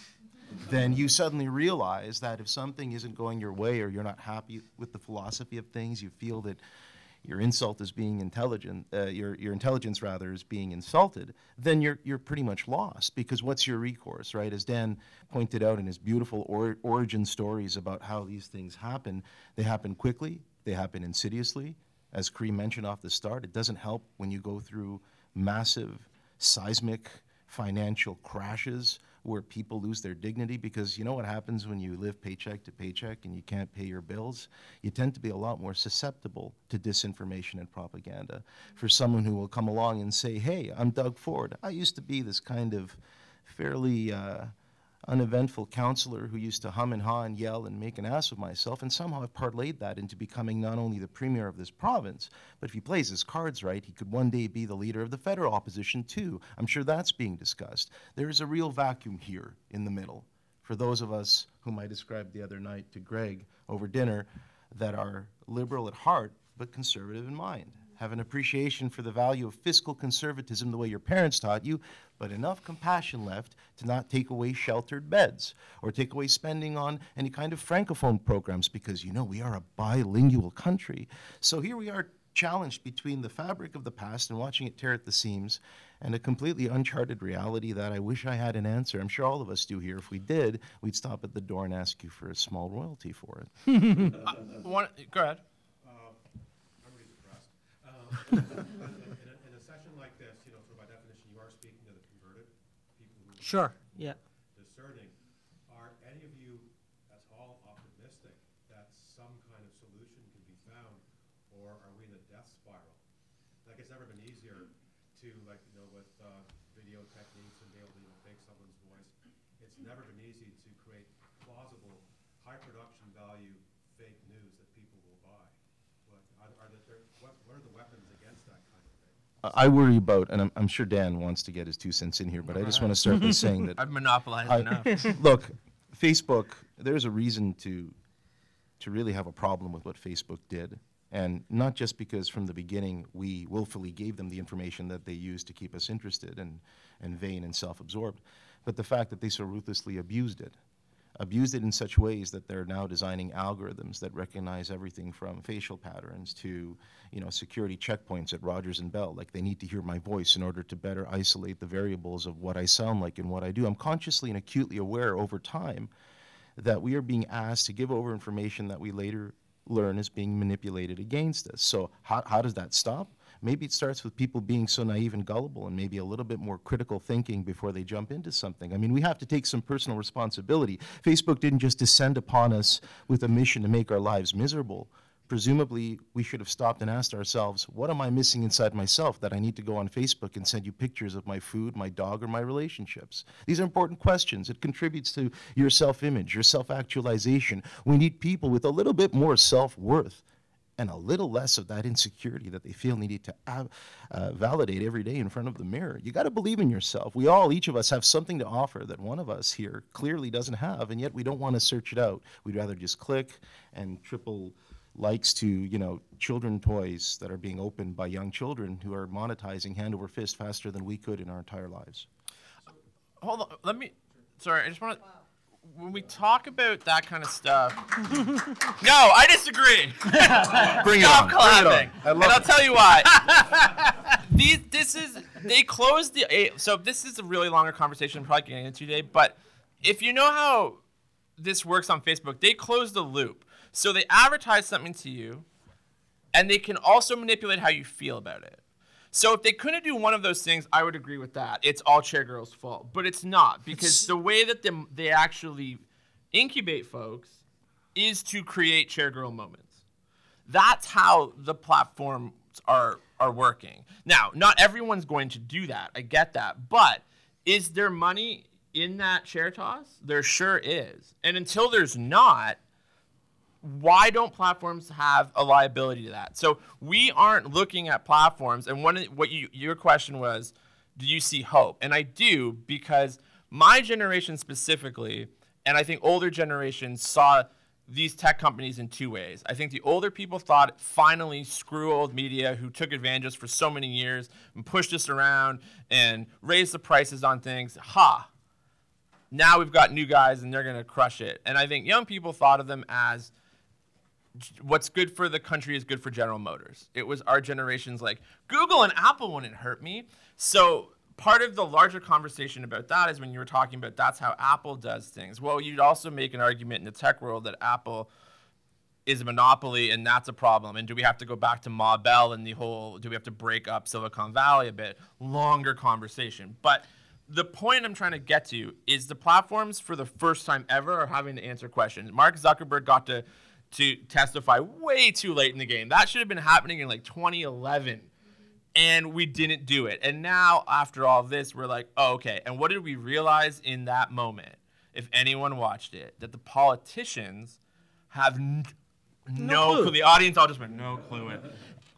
then you suddenly realize that if something isn't going your way or you're not happy with the philosophy of things, you feel that your insult is being intelligent, uh, your, your intelligence rather is being insulted, then you're, you're pretty much lost because what's your recourse, right? As Dan pointed out in his beautiful or, origin stories about how these things happen, they happen quickly, they happen insidiously. As Cree mentioned off the start, it doesn't help when you go through massive seismic financial crashes where people lose their dignity because you know what happens when you live paycheck to paycheck and you can't pay your bills? You tend to be a lot more susceptible to disinformation and propaganda. For someone who will come along and say, hey, I'm Doug Ford. I used to be this kind of fairly uh, uneventful counselor who used to hum and haw and yell and make an ass of myself, and somehow I've parlayed that into becoming not only the premier of this province, but if he plays his cards right, he could one day be the leader of the federal opposition too. I'm sure that's being discussed. There is a real vacuum here in the middle for those of us whom I described the other night to Greg over dinner that are liberal at heart but conservative in mind. Have an appreciation for the value of fiscal conservatism the way your parents taught you, but enough compassion left to not take away sheltered beds or take away spending on any kind of francophone programs because you know we are a bilingual country. So here we are challenged between the fabric of the past and watching it tear at the seams and a completely uncharted reality that I wish I had an answer. I'm sure all of us do here. If we did, we'd stop at the door and ask you for a small royalty for it.
Uh, one, go ahead.
Uh, I'm really depressed. Um, In a, in a session like this, you know, so by definition, you are speaking to the converted, people who
Sure. Yeah.
discerning. Are any of you at all optimistic that some kind of solution can be found, or are we in a death spiral? Like, it's never been easier to, like, you know, with, uh, video techniques and be able to, you know, fake someone's voice. It's never been easy to create plausible, high production value fake news that people will buy. What, are, are there, what, what are the weapons against that kind of thing?
I worry about, and I'm, I'm sure Dan wants to get his two cents in here, but I just want to start by saying that
I've monopolized
I-
enough.
look, Facebook, there's a reason to, to really have a problem with what Facebook did. And not just because from the beginning we willfully gave them the information that they used to keep us interested and, and vain and self absorbed, but the fact that they so ruthlessly abused it. Abused it in such ways that they're now designing algorithms that recognize everything from facial patterns to, you know, security checkpoints at Rogers and Bell. Like they need to hear my voice in order to better isolate the variables of what I sound like and what I do. I'm consciously and acutely aware over time that we are being asked to give over information that we later learn is being manipulated against us. So how, how does that stop? Maybe it starts with people being so naive and gullible and maybe a little bit more critical thinking before they jump into something. I mean, we have to take some personal responsibility. Facebook didn't just descend upon us with a mission to make our lives miserable. Presumably, we should have stopped and asked ourselves, what am I missing inside myself that I need to go on Facebook and send you pictures of my food, my dog, or my relationships? These are important questions. It contributes to your self image, your self actualization. We need people with a little bit more self worth and a little less of that insecurity that they feel needed to uh, validate every day in front of the mirror. You got to believe in yourself. We all, each of us, have something to offer that one of us here clearly doesn't have, and yet we don't want to search it out. We'd rather just click and triple likes to you know children toys that are being opened by young children who are monetizing hand over fist faster than we could in our entire lives.
Hold on. Let me. Sorry, I just want to. When we talk about that kind of stuff. no, I disagree.
Bring
Stop clapping.
I love and
I'll
it.
tell you why. These, this is they closed the. eh, So this is a really longer conversation. I'm probably getting into today, but if you know how this works on Facebook, they close the loop. So they advertise something to you, and they can also manipulate how you feel about it. So if they couldn't do one of those things, I would agree with that. It's all Chair Girl's fault, but it's not because the way that they, they actually incubate folks is to create Chair Girl moments. That's how the platforms are are working. Now, not everyone's going to do that. I get that, but is there money in that chair toss? There sure is. And until there's not, why don't platforms have a liability to that? So we aren't looking at platforms. And one what you your question was, do you see hope? And I do because my generation specifically, and I think older generations saw these tech companies in two ways. I think the older people thought, finally, screw old media who took advantage for so many years and pushed us around and raised the prices on things. Ha! Now we've got new guys and they're going to crush it. And I think young people thought of them as what's good for the country is good for General Motors. It was our generation's like Google and Apple wouldn't hurt me. So part of the larger conversation about that is when you were talking about that's how Apple does things. Well, you'd also make an argument in the tech world that Apple is a monopoly and that's a problem. And do we have to go back to Ma Bell and the whole do we have to break up Silicon Valley a bit? Longer conversation. But the point I'm trying to get to is the platforms for the first time ever are having to answer questions. Mark Zuckerberg got to to testify way too late in the game. That should have been happening in like 2011. And we didn't do it. And now after all this, we're like, oh, okay. And what did we realize in that moment? If anyone watched it, that the politicians have n- no,
clue.
clue. The audience all just went, no clue. It.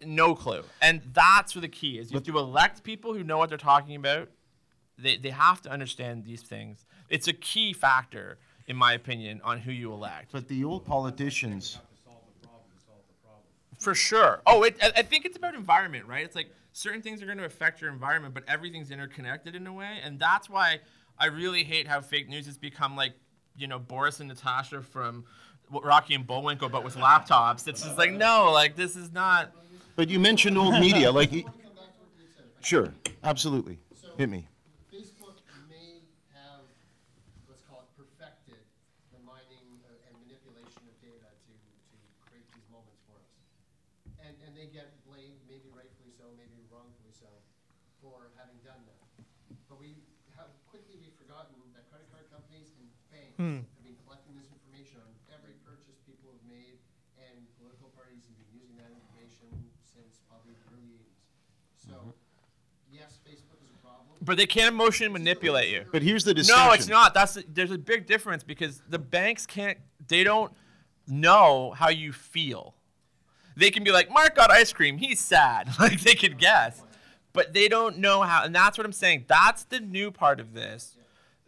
No clue. And that's where the key is. You have to elect people who know what they're talking about. They, they have to understand these things. It's a key factor, in my opinion, on who you elect.
But the old politicians,
To solve the problem, to solve the problem.
For sure. Oh, it, I I think it's about environment, right? It's like certain things are going to affect your environment, but everything's interconnected in a way, and that's why I really hate how fake news has become like, you know, Boris and Natasha from Rocky and Bullwinkle, but with laptops. It's just like, no, like this is not.
but you mentioned old media, like, y-
I want to come back to what you said. if I
sure, absolutely. Hit me.
Facebook may have, let's call it perfected, the mining uh, and manipulation of data to, to create these moments for us. And, and they get blamed, maybe rightfully so, maybe wrongfully so, for having done that. But we have quickly we've forgotten that credit card companies and banks have been collecting this information on every purchase people have made, and political parties have been using that information since probably the early eighties. So, mm-hmm. yes, Facebook is a problem.
But they can't emotionally manipulate you.
But here's the distinction.
No, it's not. That's there's a big difference because the banks can't. They don't know how you feel. They can be like, Mark got ice cream. He's sad. Like they could guess, but they don't know how. And that's what I'm saying. That's the new part of this,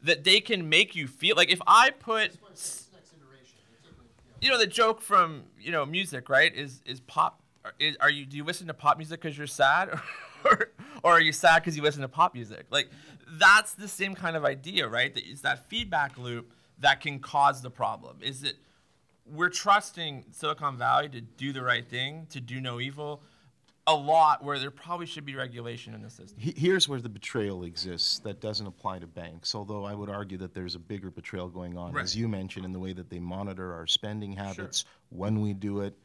that they can make you feel like if I put,
That's why it's the next iteration. They're taking, you know,
the joke from you know music, right? Is is pop? Is, are you do you listen to pop music because you're sad, or, or are you sad because you listen to pop music? Like that's the same kind of idea, right? That it's that feedback loop that can cause the problem. Is it we're trusting Silicon Valley to do the right thing, to do no evil, a lot where there probably should be regulation in the system.
He- Here's where the betrayal exists that doesn't apply to banks, although I would argue that there's a bigger betrayal going on,
Right.
as you mentioned, in the way that they monitor our spending habits, when we do it,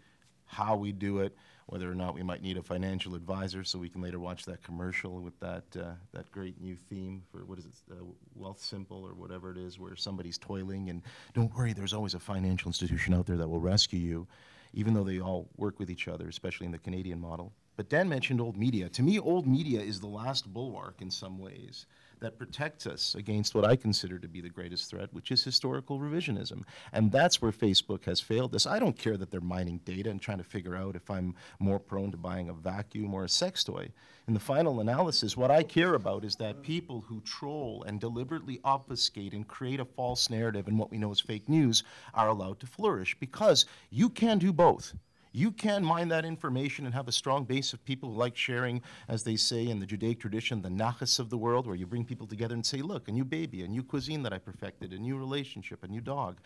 how we do it, whether or not we might need a financial advisor so we can later watch that commercial with that, uh, that great new theme for, what is it, uh, Wealthsimple or whatever it is, where somebody's toiling, and don't worry, there's always a financial institution out there that will rescue you, even though they all work with each other, especially in the Canadian model. But Dan mentioned old media. To me, old media is the last bulwark in some ways that protects us against what I consider to be the greatest threat, which is historical revisionism. And that's where Facebook has failed us. I don't care that they're mining data and trying to figure out if I'm more prone to buying a vacuum or a sex toy. In the final analysis, what I care about is that people who troll and deliberately obfuscate and create a false narrative and what we know as fake news are allowed to flourish because you can do both. You can mine that information and have a strong base of people who like sharing, as they say in the Judaic tradition, the nachas of the world, where you bring people together and say, look, a new baby, a new cuisine that I perfected, a new relationship, a new dog.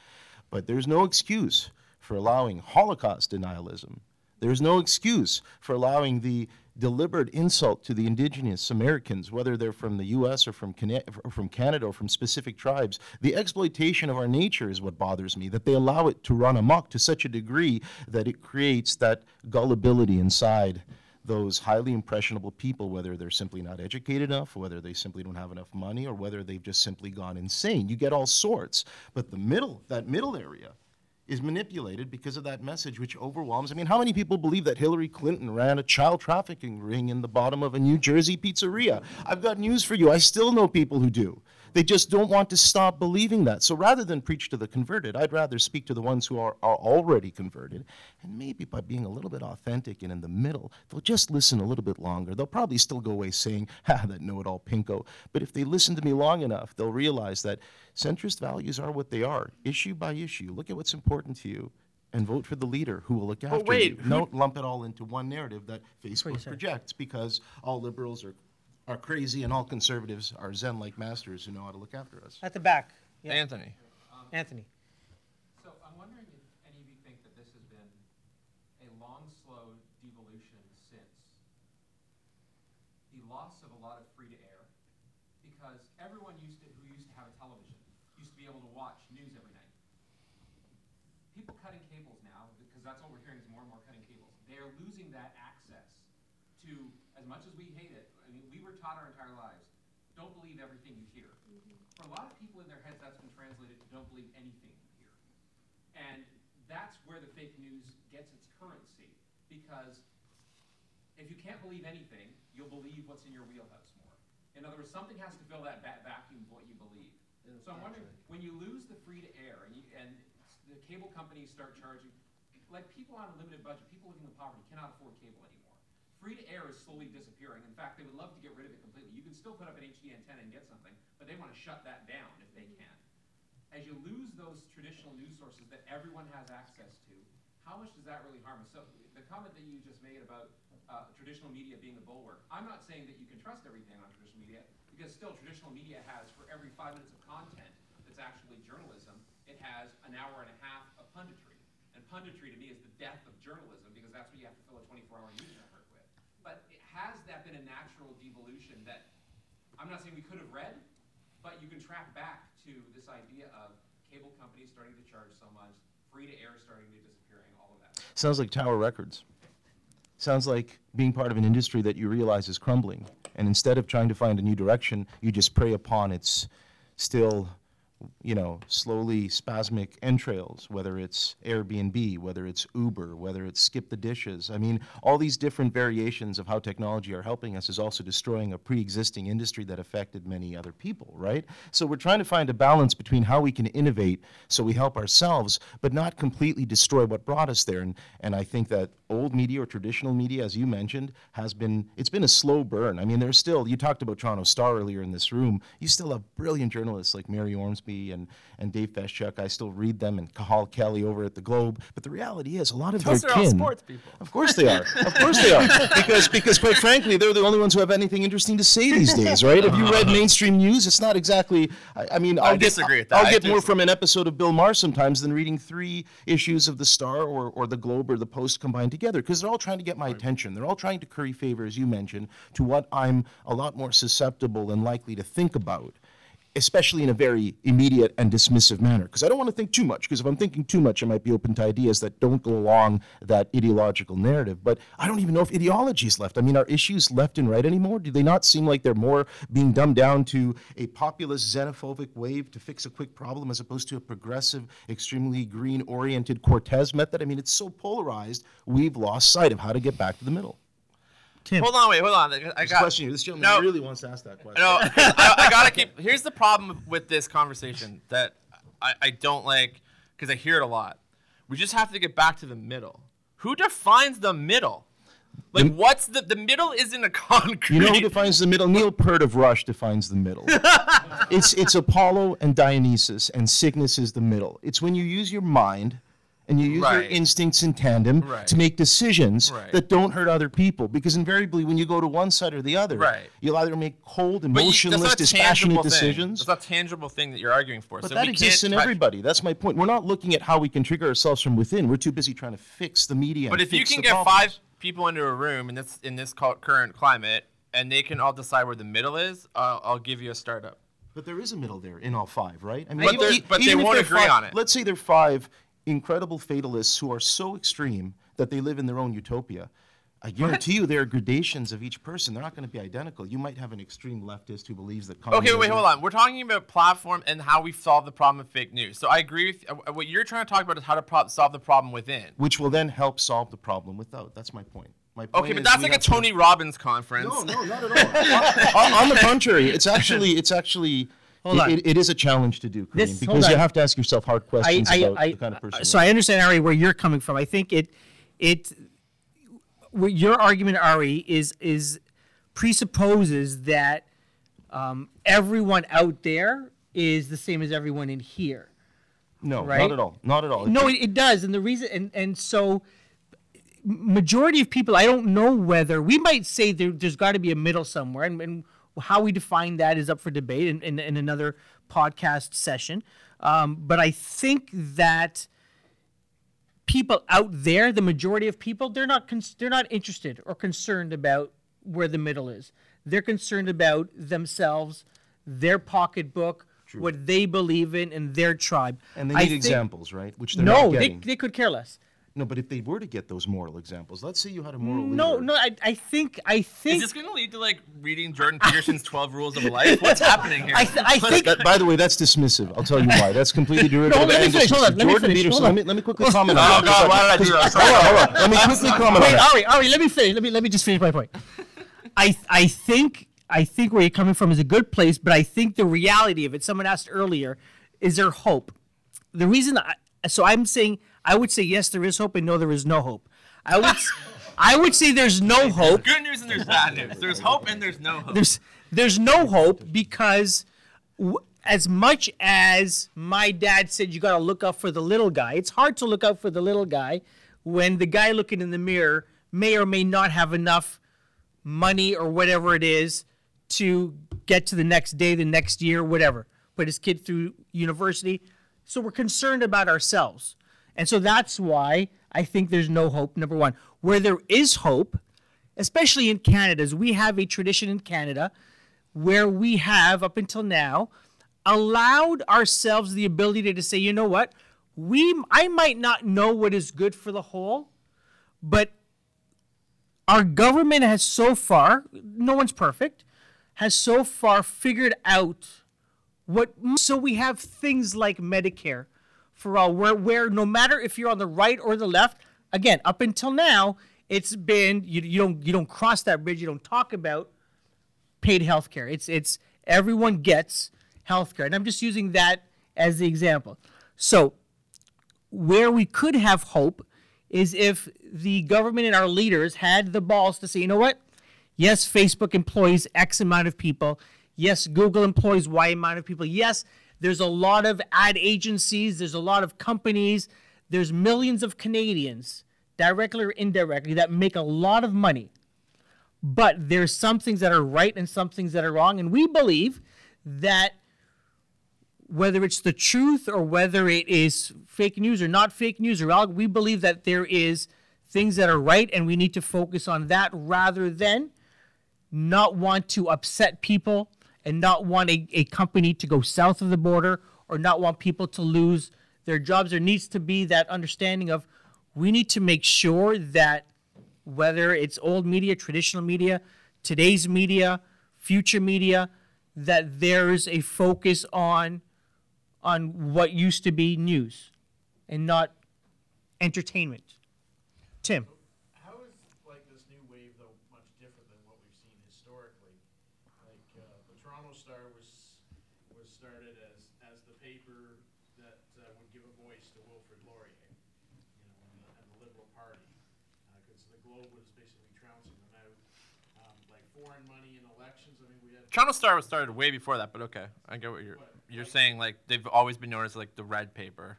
But there's no excuse for allowing Holocaust denialism. There's no excuse for allowing the deliberate insult to the indigenous Americans, whether they're from the U.S. or from, Cana- or from Canada or from specific tribes. The exploitation of our nature is what bothers me, that they allow it to run amok to such a degree that it creates that gullibility inside those highly impressionable people, whether they're simply not educated enough, whether they simply don't have enough money, or whether they've just simply gone insane. You get all sorts. But the middle, that middle area, is manipulated because of that message which overwhelms. I mean, how many people believe that Hillary Clinton ran a child trafficking ring in the bottom of a New Jersey pizzeria? I've got news for you. I still know people who do. They just don't want to stop believing that. So rather than preach to the converted, I'd rather speak to the ones who are, are already converted. And maybe by being a little bit authentic and in the middle, they'll just listen a little bit longer. They'll probably still go away saying, ha, that know it all pinko. But if they listen to me long enough, they'll realize that centrist values are what they are, issue by issue. Look at what's important to you. And vote for the leader who will look after
wait,
you. Don't lump it all into one narrative that Facebook projects because all liberals are, are crazy and all conservatives are Zen-like masters who know how to look after us.
At the back. Yeah.
Anthony.
Um, Anthony.
So I'm wondering if any of you think that this has been a long, slow devolution since the loss of a lot of free to air, because everyone used to, who used to have a television, used to be able to watch news every night. People cutting cables now, because that's what we're hearing is more and more cutting cables. They are losing that access to, as much as we hate it, I mean, we were taught our entire lives, don't believe everything you hear. Mm-hmm. For a lot of people in their heads, that's been translated to don't believe anything you hear. And that's where the fake news gets its currency, because if you can't believe anything, you'll believe what's in your wheelhouse more. In other words, something has to fill that va- vacuum of what you believe. So I'm wondering, when you lose the free to air and you, and the cable companies start charging, like people on a limited budget, people living in poverty cannot afford cable anymore. Free to air is slowly disappearing. In fact, they would love to get rid of it completely. You can still put up an HD antenna and get something, but they want to shut that down if they can. As you lose those traditional news sources that everyone has access to, how much does that really harm us? So the comment that you just made about uh, traditional media being the bulwark, I'm not saying that you can trust everything on traditional media, because still traditional media has, for every five minutes of content that's actually journalism, it has an hour and a half of punditry. And punditry to me is the death of journalism, because that's what you have to fill a twenty-four hour news network with. But it- has that been a natural devolution that, I'm not saying we could have read, but you can track back to this idea of cable companies starting to charge so much, free to air starting to disappearing, all of that.
Sounds like Tower Records. Sounds like being part of an industry that you realize is crumbling. And instead of trying to find a new direction, you just prey upon its still, you know, slowly spasmic entrails, whether it's Airbnb, whether it's Uber, whether it's Skip the Dishes. I mean, all these different variations of how technology are helping us is also destroying a pre existing industry that affected many other people, right? So we're trying to find a balance between how we can innovate so we help ourselves, but not completely destroy what brought us there. And, and I think that old media or traditional media, as you mentioned, has been, it's been a slow burn. I mean, there's still, you talked about Toronto Star earlier in this room. You still have brilliant journalists like Mary Ormsby and, and Dave Feschuk. I still read them and Cathal Kelly over at the Globe. But the reality is, a lot of
Those
their
are all
kin.
sports people.
Of course they are. Of course they are. Because, because quite frankly, they're the only ones who have anything interesting to say these days, right? If you read uh-huh. mainstream news, it's not exactly. I, I mean, I'll get,
disagree with that.
I'll
I
get more from an episode of Bill Maher sometimes than reading three issues of the Star or, or the Globe or the Post combined together, because they're all trying to get my attention. They're all trying to curry favor, as you mentioned, to what I'm a lot more susceptible and likely to think about especially in a very immediate and dismissive manner. Because I don't want to think too much, because if I'm thinking too much, I might be open to ideas that don't go along that ideological narrative. But I don't even know if ideology is left. I mean, are issues left and right anymore? Do they not seem like they're more being dumbed down to a populist xenophobic wave to fix a quick problem as opposed to a progressive, extremely green oriented Cortez method? I mean, it's so polarized, we've lost sight of how to get back to the middle.
Tim.
Hold on, wait, hold on. I
This
got
question here, this gentleman
No.
really wants to ask that question.
No, 'cause I, I gotta keep. Here's the problem with this conversation that I, I don't like because I hear it a lot. We just have to get back to the middle. Who defines the middle? Like, what's the the middle? Isn't a concrete.
You know who defines the middle? Neil Peart of Rush defines the middle. it's it's Apollo and Dionysus, and Cygnus is the middle. It's when you use your mind and you use your
Right.
instincts in tandem
Right.
to make decisions
Right.
that don't hurt other people. Because invariably, when you go to one side or the other,
Right.
you'll either make cold,
But you-
emotionless,
that's not a
dispassionate
tangible thing.
decisions.
That's not a tangible thing that you're arguing for.
But
so
that
we
exists
can't
in
touch-
everybody. That's my point. We're not looking at how we can trigger ourselves from within. We're too busy trying to fix the media.
But
and
if you
fix
can
the
get
problems.
five people into a room in this in this cu- current climate, and they can all decide where the middle is, uh, I'll give you a startup.
But there is a middle there in all five, right? I mean,
But
even-
they're- but they
if
won't
they're
agree on it.
Let's say they're five incredible fatalists who are so extreme that they live in their own utopia. I guarantee you there are gradations of each person. They're not going to be identical. You might have an extreme leftist who believes that
Okay, wait, hold on. We're talking about platform and how we solve the problem of fake news. So I agree with uh, what you're trying to talk about is how to pro- solve the problem within.
Which will then help solve the problem without. That's my point. My point
Okay, but that's like a
have to-
Tony Robbins conference.
No, no, not at all. on, on the contrary, it's actually, it's actually,
Hold
it-
on.
it- it is a challenge to do, Kareem,
hold
because you
on.
have to ask yourself hard
I,
questions
I,
about
I,
the kind of person.
so
you.
I understand Ari where you're coming from. I think it it what your argument Ari is is presupposes that um, everyone out there is the same as everyone in here.
No,
right?
not at all. Not at all.
No, it, it does, and the reason and and so majority of people, I don't know whether we might say there, there's got to be a middle somewhere, and, and how we define that is up for debate in, in, in another podcast session. Um, but I think that people out there, the majority of people, they're not cons- they're not interested or concerned about where the middle is. They're concerned about themselves, their pocketbook, what they believe in, and their tribe.
And they
I
need
think-
examples, right? Which they're
no, they, they could care less.
No, but if they were to get those moral examples, let's say you had a moral
No,
leader.
no, I, I think I think.
Is this going to lead to like reading Jordan Peterson's 12 Rules of Life? What's happening here?
I, th- I think
That- by the way, that's dismissive. I'll tell you why. That's completely derivative.
let me
and
finish. Hold on,
dismissive.
let me
Jordan
finish.
Peterson,
Hold
let me, let me quickly comment oh, on that.
Oh, God, why did I do this?
Hold on, hold on. Let me quickly comment on
Wait,
that.
Ari, Ari, let me finish. Let me let me just finish my point. I I think I think where you're coming from is a good place, but I think the reality of it. Someone asked earlier, is there hope? The reason, I, so I'm saying I would say yes, there is hope, and no, there is no hope. I would s- I would say there's no hope.
Good news and there's bad news. There's hope and there's no hope.
There's there's no hope because w- as much as my dad said you got to look out for the little guy, it's hard to look out for the little guy when the guy looking in the mirror may or may not have enough money or whatever it is to get to the next day, the next year, whatever. Put his kid through university. So we're concerned about ourselves. And so that's why I think there's no hope, number one. Where there is hope, especially in Canada, is we have a tradition in Canada where we have, up until now, allowed ourselves the ability to say, you know what? We I might not know what is good for the whole, but our government has so far, no one's perfect, has so far figured out what so we have things like Medicare for all where where no matter if you're on the right or the left, again, up until now, it's been you, you don't you don't cross that bridge, you don't talk about paid health care. It's it's everyone gets health care. And I'm just using that as the example. So where we could have hope is if the government and our leaders had the balls to say, you know what? Yes, Facebook employs X amount of people. Yes, Google employs Y amount of people. Yes, there's a lot of ad agencies, there's a lot of companies, there's millions of Canadians, directly or indirectly, that make a lot of money. But there's some things that are right and some things that are wrong. And we believe that whether it's the truth or whether it is fake news or not fake news or we believe that there is things that are right and we need to focus on that rather than not want to upset people and not want a, a company to go south of the border or not want people to lose their jobs. There needs to be that understanding of we need to make sure that whether it's old media, traditional media, today's media, future media, that there's a focus on on what used to be news and not entertainment. Tim.
How is like this new wave though much different than what we've seen historically? Like uh, the Toronto Star was was started as as the paper that uh, would give a voice to Wilfrid Laurier, you know, and the, and the Liberal Party, because the Globe was basically trouncing them out. Um, like foreign money in elections. I mean, we had
Toronto Star was started way before that, but okay, I get what you're you're saying. Like they've always been known as like the red paper.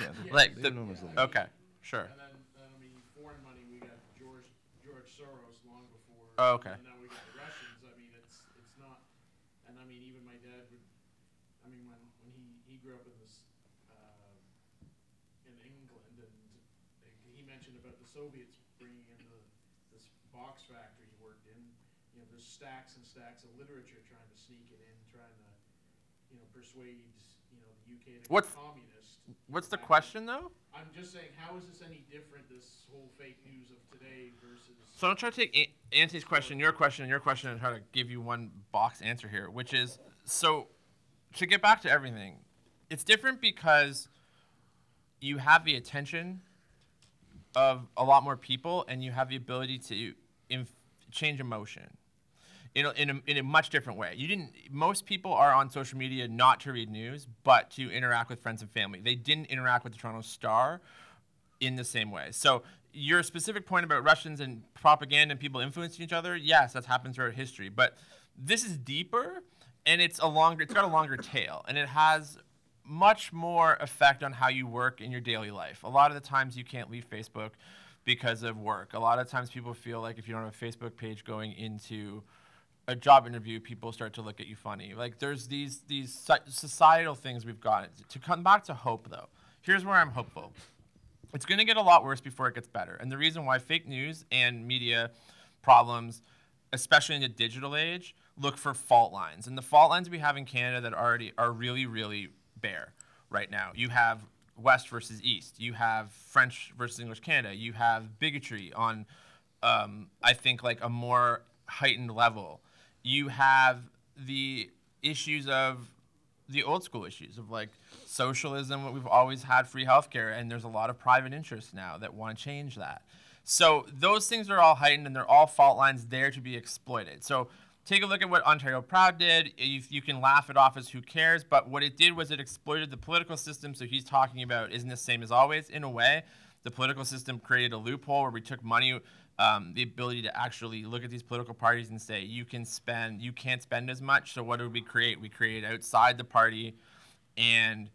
Yeah,
like the,
were known as the-
okay, sure.
And then, then, I mean, foreign money, we got George, George Soros long before.
Oh, okay.
And now we got the Russians. I mean, it's, it's not, and I mean, even my dad would, I mean, when, when he, he grew up in this, uh, in England and he mentioned about the Soviets bringing in the, this box factory he worked in. You know, there's stacks and stacks of literature trying to sneak it in, trying to, you know, persuade, you know, the UK to
What's-
communist.
What's the question though?
I'm just saying, how is this any different, this whole fake news of today versus?
So I'm trying to take A- Auntie's question, your question, and your question, and try to give you one box answer here, which is so to get back to everything, it's different because you have the attention of a lot more people, and you have the ability to inf- change emotion in a, in, a, in a much different way. You didn't. Most people are on social media not to read news, but to interact with friends and family. They didn't interact with the Toronto Star in the same way. So your specific point about Russians and propaganda and people influencing each other, yes, that's happened throughout history. But this is deeper, and it's a longer. It's got a longer tail, and it has much more effect on how you work in your daily life. A lot of the times you can't leave Facebook because of work. A lot of times people feel like if you don't have a Facebook page going into a job interview, people start to look at you funny. Like there's these these societal things we've got. To come back to hope though, here's where I'm hopeful. It's going to get a lot worse before it gets better. And the reason why fake news and media problems, especially in the digital age, look for fault lines. And the fault lines we have in Canada that already are really, really bare right now. You have West versus East. You have French versus English Canada. You have bigotry on, um, I think, like a more heightened level. You have the issues of the old school issues of like socialism. We've always had free healthcare, and there's a lot of private interests now that want to change that. So those things are all heightened, and they're all fault lines there to be exploited. So take a look at what Ontario Proud did. You, you can laugh it off as who cares, but what it did was it exploited the political system. So he's talking about isn't the same as always in a way. The political system created a loophole where we took money, um, the ability to actually look at these political parties and say you can spend, you can't spend as much. So what did we create? We created outside the party, and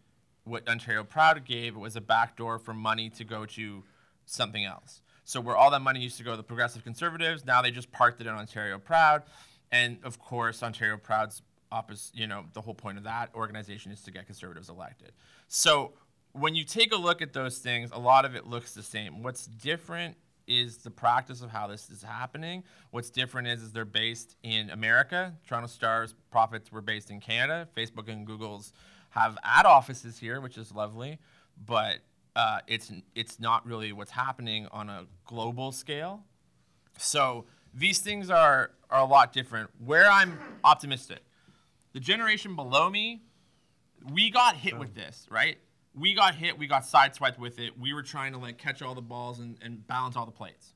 what Ontario Proud gave was a backdoor for money to go to something else. So where all that money used to go to the progressive conservatives, now they just parked it in Ontario Proud, and of course Ontario Proud's opposite. You know the whole point of that organization is to get conservatives elected. So when you take a look at those things, a lot of it looks the same. What's different is the practice of how this is happening. What's different is, is they're based in America. Toronto Star's profits were based in Canada. Facebook and Google's have ad offices here, which is lovely, but uh, it's it's not really what's happening on a global scale. So these things are are a lot different. Where I'm optimistic, the generation below me, we got hit with this, right? We got hit, we got sideswiped with it. We were trying to like catch all the balls and, and balance all the plates.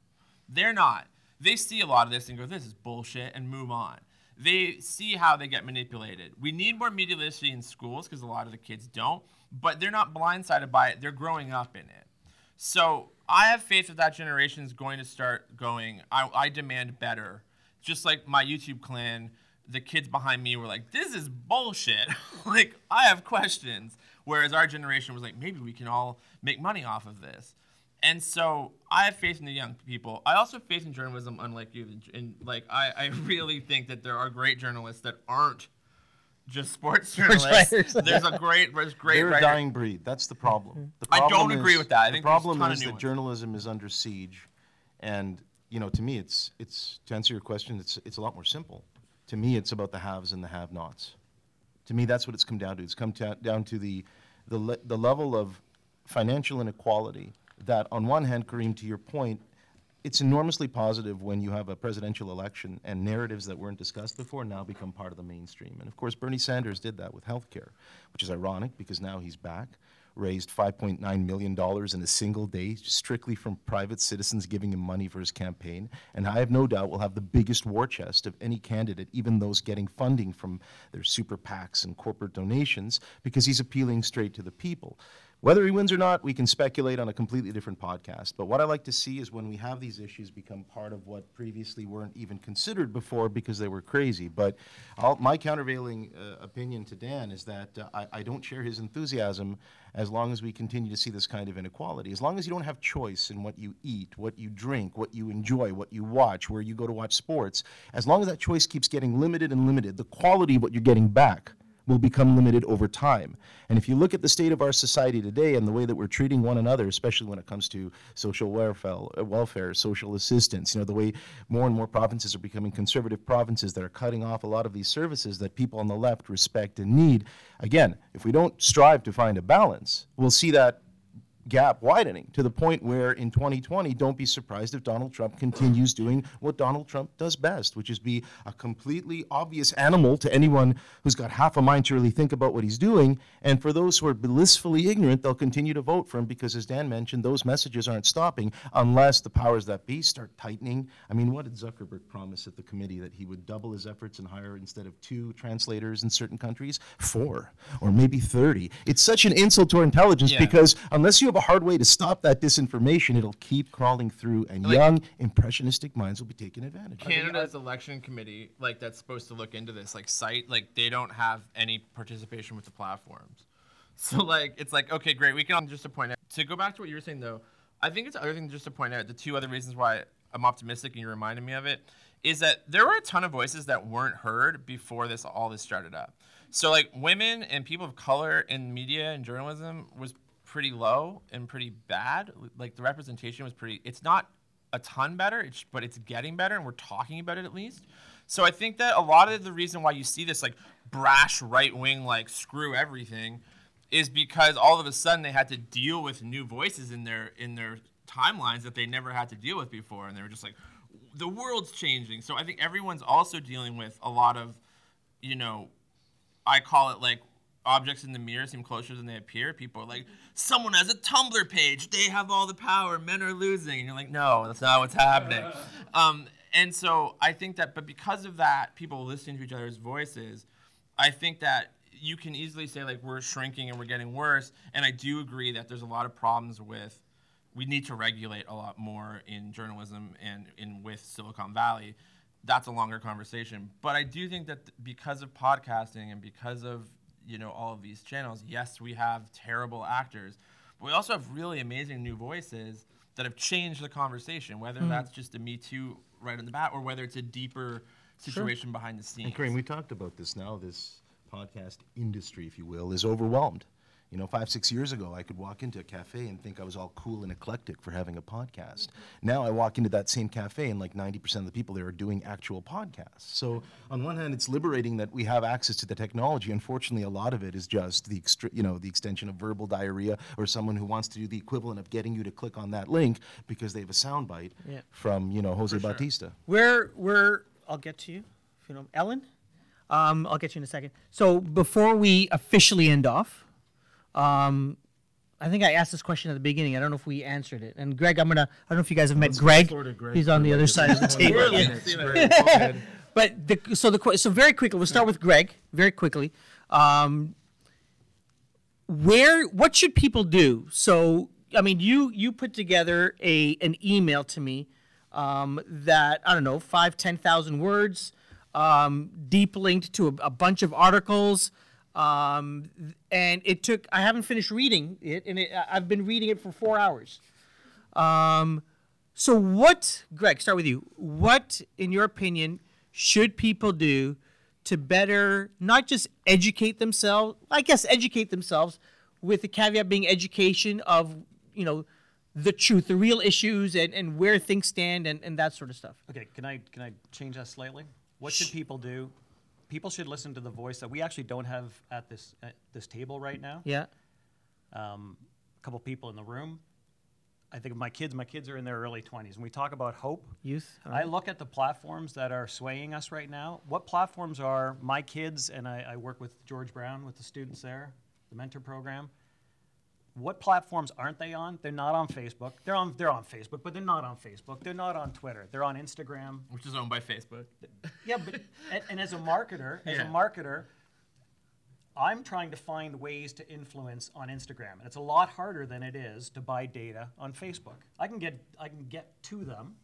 They're not. They see a lot of this and go, this is bullshit, and move on. They see how they get manipulated. We need more media literacy in schools because a lot of the kids don't, but they're not blindsided by it. They're growing up in it. So I have faith that that generation is going to start going, I, I demand better. Just like my YouTube clan, the kids behind me were like, this is bullshit. like, I have questions. Whereas our generation was like, maybe we can all make money off of this. And so I have faith in the young people. I also have faith in journalism, unlike you. And like, I, I really think that there are great journalists that aren't just sports journalists.
writers.
There's a great, there's great
They're a dying breed. That's the problem. Mm-hmm. The
I don't
problem
agree with that. I
the
think
problem is that
ones.
journalism is under siege, and you know, to me, it's it's to answer your question, it's it's a lot more simple. To me, it's about the haves and the have-nots. To me, that's what it's come down to. It's come ta- down to the the le- the level of financial inequality. That, on one hand, Kareem, to your point, it's enormously positive when you have a presidential election and narratives that weren't discussed before now become part of the mainstream. And of course, Bernie Sanders did that with healthcare, which is ironic because now he's back, raised $5.9 million in a single day strictly from private citizens giving him money for his campaign. And I have no doubt will have the biggest war chest of any candidate, even those getting funding from their super PACs and corporate donations, because he's appealing straight to the people. Whether he wins or not, we can speculate on a completely different podcast. But what I like to see is when we have these issues become part of what previously weren't even considered before because they were crazy. But I'll, my countervailing uh, opinion to Dan is that uh, I, I don't share his enthusiasm as long as we continue to see this kind of inequality. As long as you don't have choice in what you eat, what you drink, what you enjoy, what you watch, where you go to watch sports, as long as that choice keeps getting limited and limited, the quality of what you're getting back will become limited over time. And if you look at the state of our society today and the way that we're treating one another, especially when it comes to social welfare, welfare, social assistance, you know, the way more and more provinces are becoming conservative provinces that are cutting off a lot of these services that people on the left respect and need. Again, if we don't strive to find a balance, we'll see that gap widening to the point where in 2020, don't be surprised if Donald Trump continues doing what Donald Trump does best, which is be a completely obvious animal to anyone who's got half a mind to really think about what he's doing. And for those who are blissfully ignorant, they'll continue to vote for him because, as Dan mentioned, those messages aren't stopping unless the powers that be start tightening. I mean, what did Zuckerberg promise at the committee that he would double his efforts and hire instead of two translators in certain countries? Four or maybe 30. It's such an insult to our intelligence
Yeah.
because unless you have a hard way to stop that disinformation, it'll keep crawling through, and
Like-
young, impressionistic minds will be taken advantage of.
Canada's election committee, like that's supposed to look into this, like site, like they don't have any participation with the platforms. So like it's like okay, great. We can just to point out to go back to what you were saying though. I think it's other thing just to point out the two other reasons why I'm optimistic and you reminded me of it is that there were a ton of voices that weren't heard before this all this started up. So like women and people of color in media and journalism was pretty low and pretty bad. Like the representation was pretty. It's not a ton better, it's, but it's getting better, and we're talking about it at least. So I think that a lot of the reason why you see this like brash right wing like screw everything is because all of a sudden they had to deal with new voices in their in their timelines that they never had to deal with before, and they were just like, the world's changing. So I think everyone's also dealing with a lot of, you know, I call it like objects in the mirror seem closer than they appear. People are like, someone has a Tumblr page, they have all the power, men are losing. And you're like, no, that's not what's happening. um, and so I think that, but because of that, people listening to each other's voices, I think that you can easily say like we're shrinking and we're getting worse. And I do agree that there's a lot of problems with we need to regulate a lot more in journalism and in with Silicon Valley. That's a longer conversation, but I do think that th- because of podcasting and because of you know all of these channels, yes, we have terrible actors, but we also have really amazing new voices that have changed the conversation. Whether mm-hmm. that's just a Me Too right on the bat, or whether it's a deeper situation behind the scenes.
And Kareem, we talked about this now. This podcast industry, if you will, is overwhelmed. You know, five, six years ago, I could walk into a cafe and think I was all cool and eclectic for having a podcast. Now I walk into that same cafe and like 90% of the people there are doing actual podcasts. So on one hand, it's liberating that we have access to the technology. Unfortunately, a lot of it is just the, extre- you know, the extension of verbal diarrhea or someone who wants to do the equivalent of getting you to click on that link because they have a soundbite
Yeah.
from, you know, Jose Bautista.
We're we're I'll get to you if you know Ellen. Um, I'll get you in a second. So before we officially end off, um, I think I asked this question at the beginning. I don't know if we answered it. And Greg, I'm gonna. I don't know if you guys have met Greg. He's on the other side of the table. Yeah. But the, so the so very quickly, we'll start with Greg. Very quickly, um, where what should people do? So I mean, you you put together a an email to me um, that I don't know five ten thousand words, um, deep linked to a, a bunch of articles. Um, and it took I haven't finished reading it, and it, I- I've been reading it for four hours. Um, so what, Greg? Start with you. What, in your opinion, should people do to better not just educate themselves? I guess educate themselves, with the caveat being education of you know the truth, the real issues, and, and where things stand, and, and that sort of stuff.
Okay, can I, can I change that slightly? What should people do? People should listen to the voice that we actually don't have at this, at this table right now.
Yeah.
Um, a couple people in the room. I think of my kids, my kids are in their early twenties, and we talk about hope.
Youth.
I
right.
look at the platforms that are swaying us right now. What platforms are my kids, and I, I work with George Brown with the students there, the mentor program. What platforms aren't they on? They're not on Facebook. They're on they're on Facebook, but they're not on Facebook. They're not on Twitter. They're on Instagram.
which is owned by Facebook.
Yeah, but and, and as a marketer, as
Yeah.
a marketer, I'm trying to find ways to influence on Instagram, and it's a lot harder than it is to buy data on Facebook. I can get I can get to them,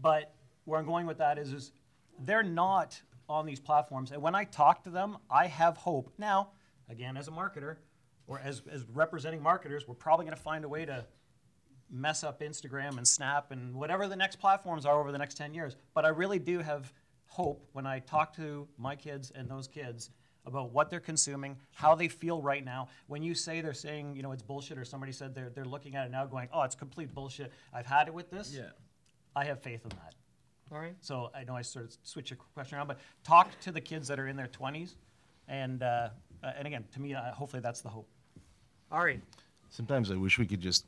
but where I'm going with that is, is they're not on these platforms. And when I talk to them, I have hope. Now, again, as a marketer, or as, as representing marketers, we're probably going to find a way to mess up Instagram and Snap and whatever the next platforms are over the next 10 years. But I really do have hope when I talk to my kids and those kids about what they're consuming, how they feel right now. When you say they're saying, you know, it's bullshit, or somebody said they're, they're looking at it now going, oh, it's complete bullshit. I've had it with this.
Yeah.
I have faith in that.
All right.
So I know I sort of switch your question around, but talk to the kids that are in their 20s. And, uh, uh, and again, to me, uh, hopefully that's the hope.
Right.
Sometimes I wish we could just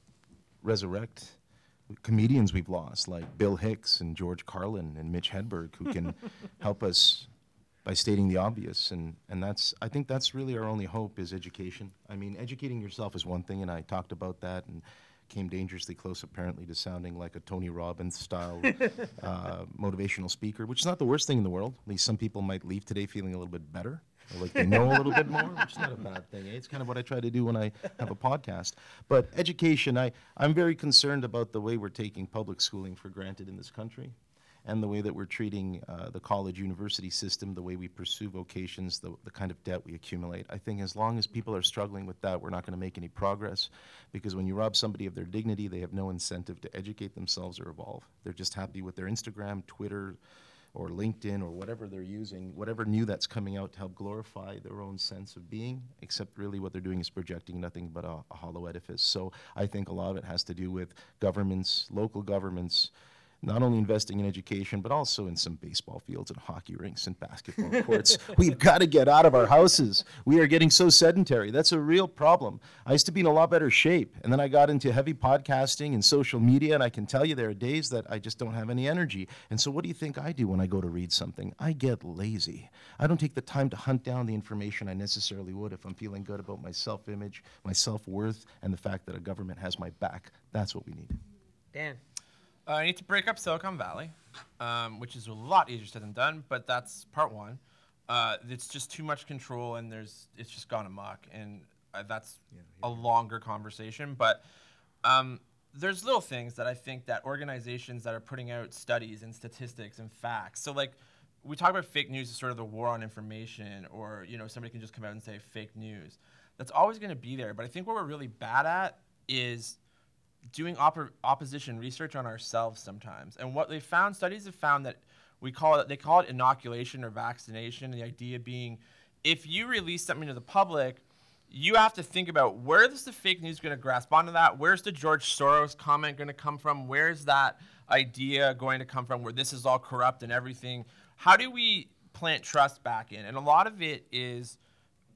resurrect comedians we've lost, like Bill Hicks and George Carlin and Mitch Hedberg, who can help us by stating the obvious. And, and that's, I think that's really our only hope is education. I mean, educating yourself is one thing, and I talked about that and came dangerously close, apparently, to sounding like a Tony Robbins style uh, motivational speaker, which is not the worst thing in the world. At least some people might leave today feeling a little bit better. Like they know a little bit more, which is not a bad thing. eh? It's kind of what I try to do when I have a podcast. But education, I, I'm very concerned about the way we're taking public schooling for granted in this country and the way that we're treating uh, the college university system, the way we pursue vocations, the, the kind of debt we accumulate. I think as long as people are struggling with that, we're not going to make any progress because when you rob somebody of their dignity, they have no incentive to educate themselves or evolve. They're just happy with their Instagram, Twitter, or LinkedIn or whatever they're using, whatever new that's coming out to help glorify their own sense of being, except really what they're doing is projecting nothing but a, a hollow edifice. So I think a lot of it has to do with governments, local governments, not only investing in education, but also in some baseball fields and hockey rinks and basketball courts. We've got to get out of our houses. We are getting so sedentary. That's a real problem. I used to be in a lot better shape, and then I got into heavy podcasting and social media, and I can tell you there are days that I just don't have any energy. And so, what do you think I do when I go to read something? I get lazy. I don't take the time to hunt down the information I necessarily would if I'm feeling good about my self image, my self worth, and the fact that a government has my back. That's what we need.
Dan.
Uh, I need to break up Silicon Valley, um, which is a lot easier said than done, but that's part one. Uh, it's just too much control, and there's it's just gone amok, and uh, that's a longer conversation. But um, there's little things that I think that organizations that are putting out studies and statistics and facts. So like we talk about fake news as sort of the war on information, or you know somebody can just come out and say fake news. That's always going to be there. But I think what we're really bad at is doing oppo- opposition research on ourselves sometimes. And what they found, studies have found that we call it, they call it inoculation or vaccination. The idea being, if you release something to the public, you have to think about where is the fake news going to grasp onto that? Where's the George Soros comment going to come from? Where's that idea going to come from where this is all corrupt and everything? How do we plant trust back in? And a lot of it is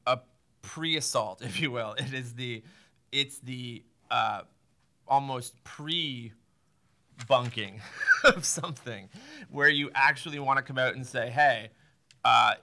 a pre-assault, if you will. It is the, it's the uh, almost pre bunking of something where you actually want to come out and say, hey, uh,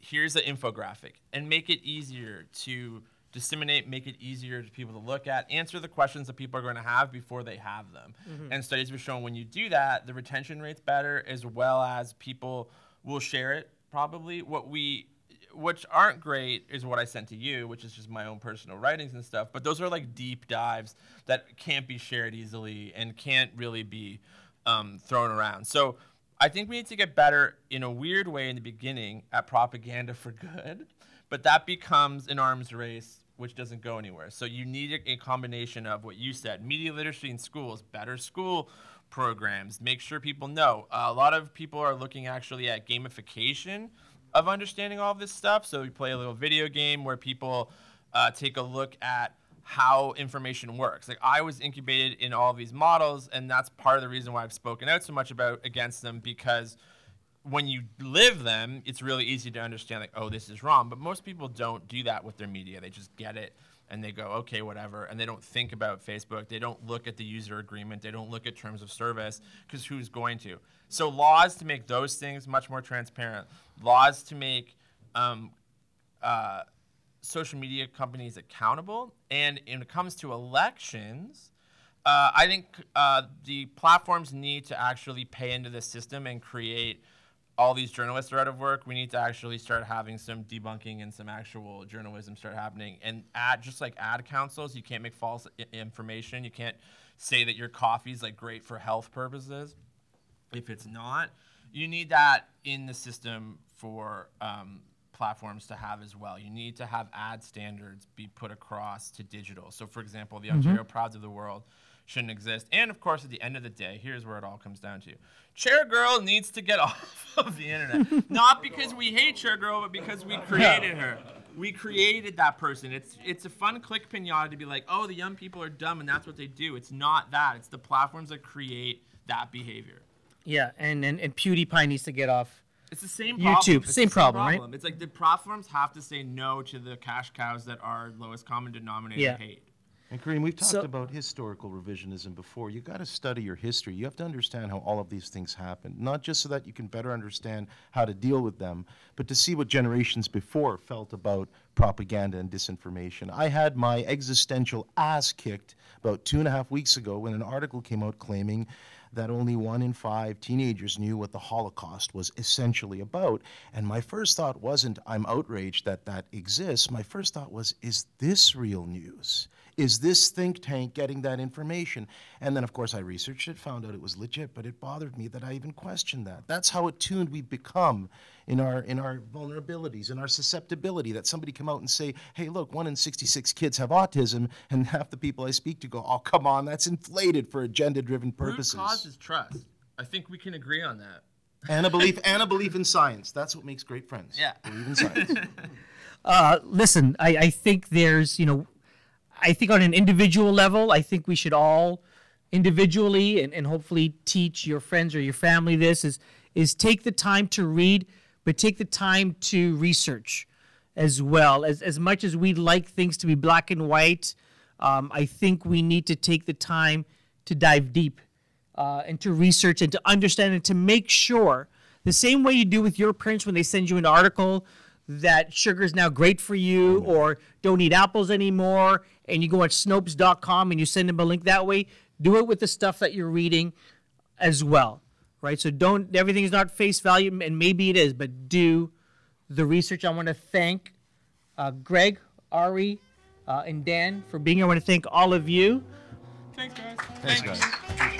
here's the infographic and make it easier to disseminate, make it easier to people to look at, answer the questions that people are going to have before they have them. And studies have shown when you do that, the retention rate's better as well as people will share it probably. What we which aren't great is what I sent to you, which is just my own personal writings and stuff. But those are like deep dives that can't be shared easily and can't really be um, thrown around. So I think we need to get better in a weird way in the beginning at propaganda for good, but that becomes an arms race which doesn't go anywhere. So you need a, combination of what you said: media literacy in schools, better school programs, make sure people know. Uh, a lot of people are looking actually at gamification of understanding all of this stuff. So we play a little video game where people uh, take a look at how information works. Like I was incubated in all of these models, and that's part of the reason why I've spoken out so much about against them because when you live them, it's really easy to understand like, oh, this is wrong. But most people don't do that with their media. They just get it and they go, okay, whatever, and they don't think about Facebook. They don't look at the user agreement. They don't look at terms of service because who's going to? So laws to make those things much more transparent. Laws to make um, uh, social media companies accountable. And when it comes to elections, uh, I think uh, the platforms need to actually pay into the system and create all these journalists are out of work. We need to actually start having some debunking and some actual journalism start happening. And ad, just like ad councils, you can't make false I- information. You can't say that your coffee is like great for health purposes if it's not. You need that in the system for um, platforms to have as well. You need to have ad standards be put across to digital. So, for example, the Ontario Prouds of the world shouldn't exist. And of course, at the end of the day, here's where it all comes down to: Chair Girl needs to get off of the internet. Not because we hate Chair Girl, but because we created her. We created that person. It's it's a fun click pinata to be like, oh, the young people are dumb and that's what they do. It's not that. It's the platforms that create that behavior.
Yeah, and, and and PewDiePie needs to get off.
It's the same
YouTube,
problem. It's the
same problem, right?
It's like the platforms have to say no to the cash cows that are lowest common denominator
Yeah.
hate.
And Kareem, we've talked
So-
about historical revisionism before. You've got to study your history. You have to understand how all of these things happened, not just so that you can better understand how to deal with them, but to see what generations before felt about propaganda and disinformation. I had my existential ass kicked about two and a half weeks ago when an article came out claiming that only one in five teenagers knew what the Holocaust was essentially about. And my first thought wasn't, I'm outraged that that exists. My first thought was, is this real news? Is this think tank getting that information? And then, of course, I researched it, found out it was legit, but it bothered me that I even questioned that. That's how attuned we've become in our in our vulnerabilities, in our susceptibility. That somebody come out and say, "Hey, look, one in 66 kids have autism," and half the people I speak to go, "Oh, come on, that's inflated for agenda-driven purposes."
Root cause is trust. I think we can agree on that.
and a belief and a belief in science. That's what makes great friends.
Yeah.
believe in science.
Uh, listen, I, I think there's, you know, I think on an individual level, I think we should all individually and, and hopefully teach your friends or your family this is is take the time to read but take the time to research as well. As as much as we'd like things to be black and white um, i think we need to take the time to dive deep uh, and to research and to understand and to make sure the same way you do with your parents when they send you an article that sugar is now great for you or don't eat apples anymore and you go on snopes.com and you send them a link that way do it with the stuff that you're reading as well right so don't everything is not face value and maybe it is but do the research i want to thank uh, greg ari uh, and dan for being here i want to thank all of you
Thanks, guys.
Thanks, guys.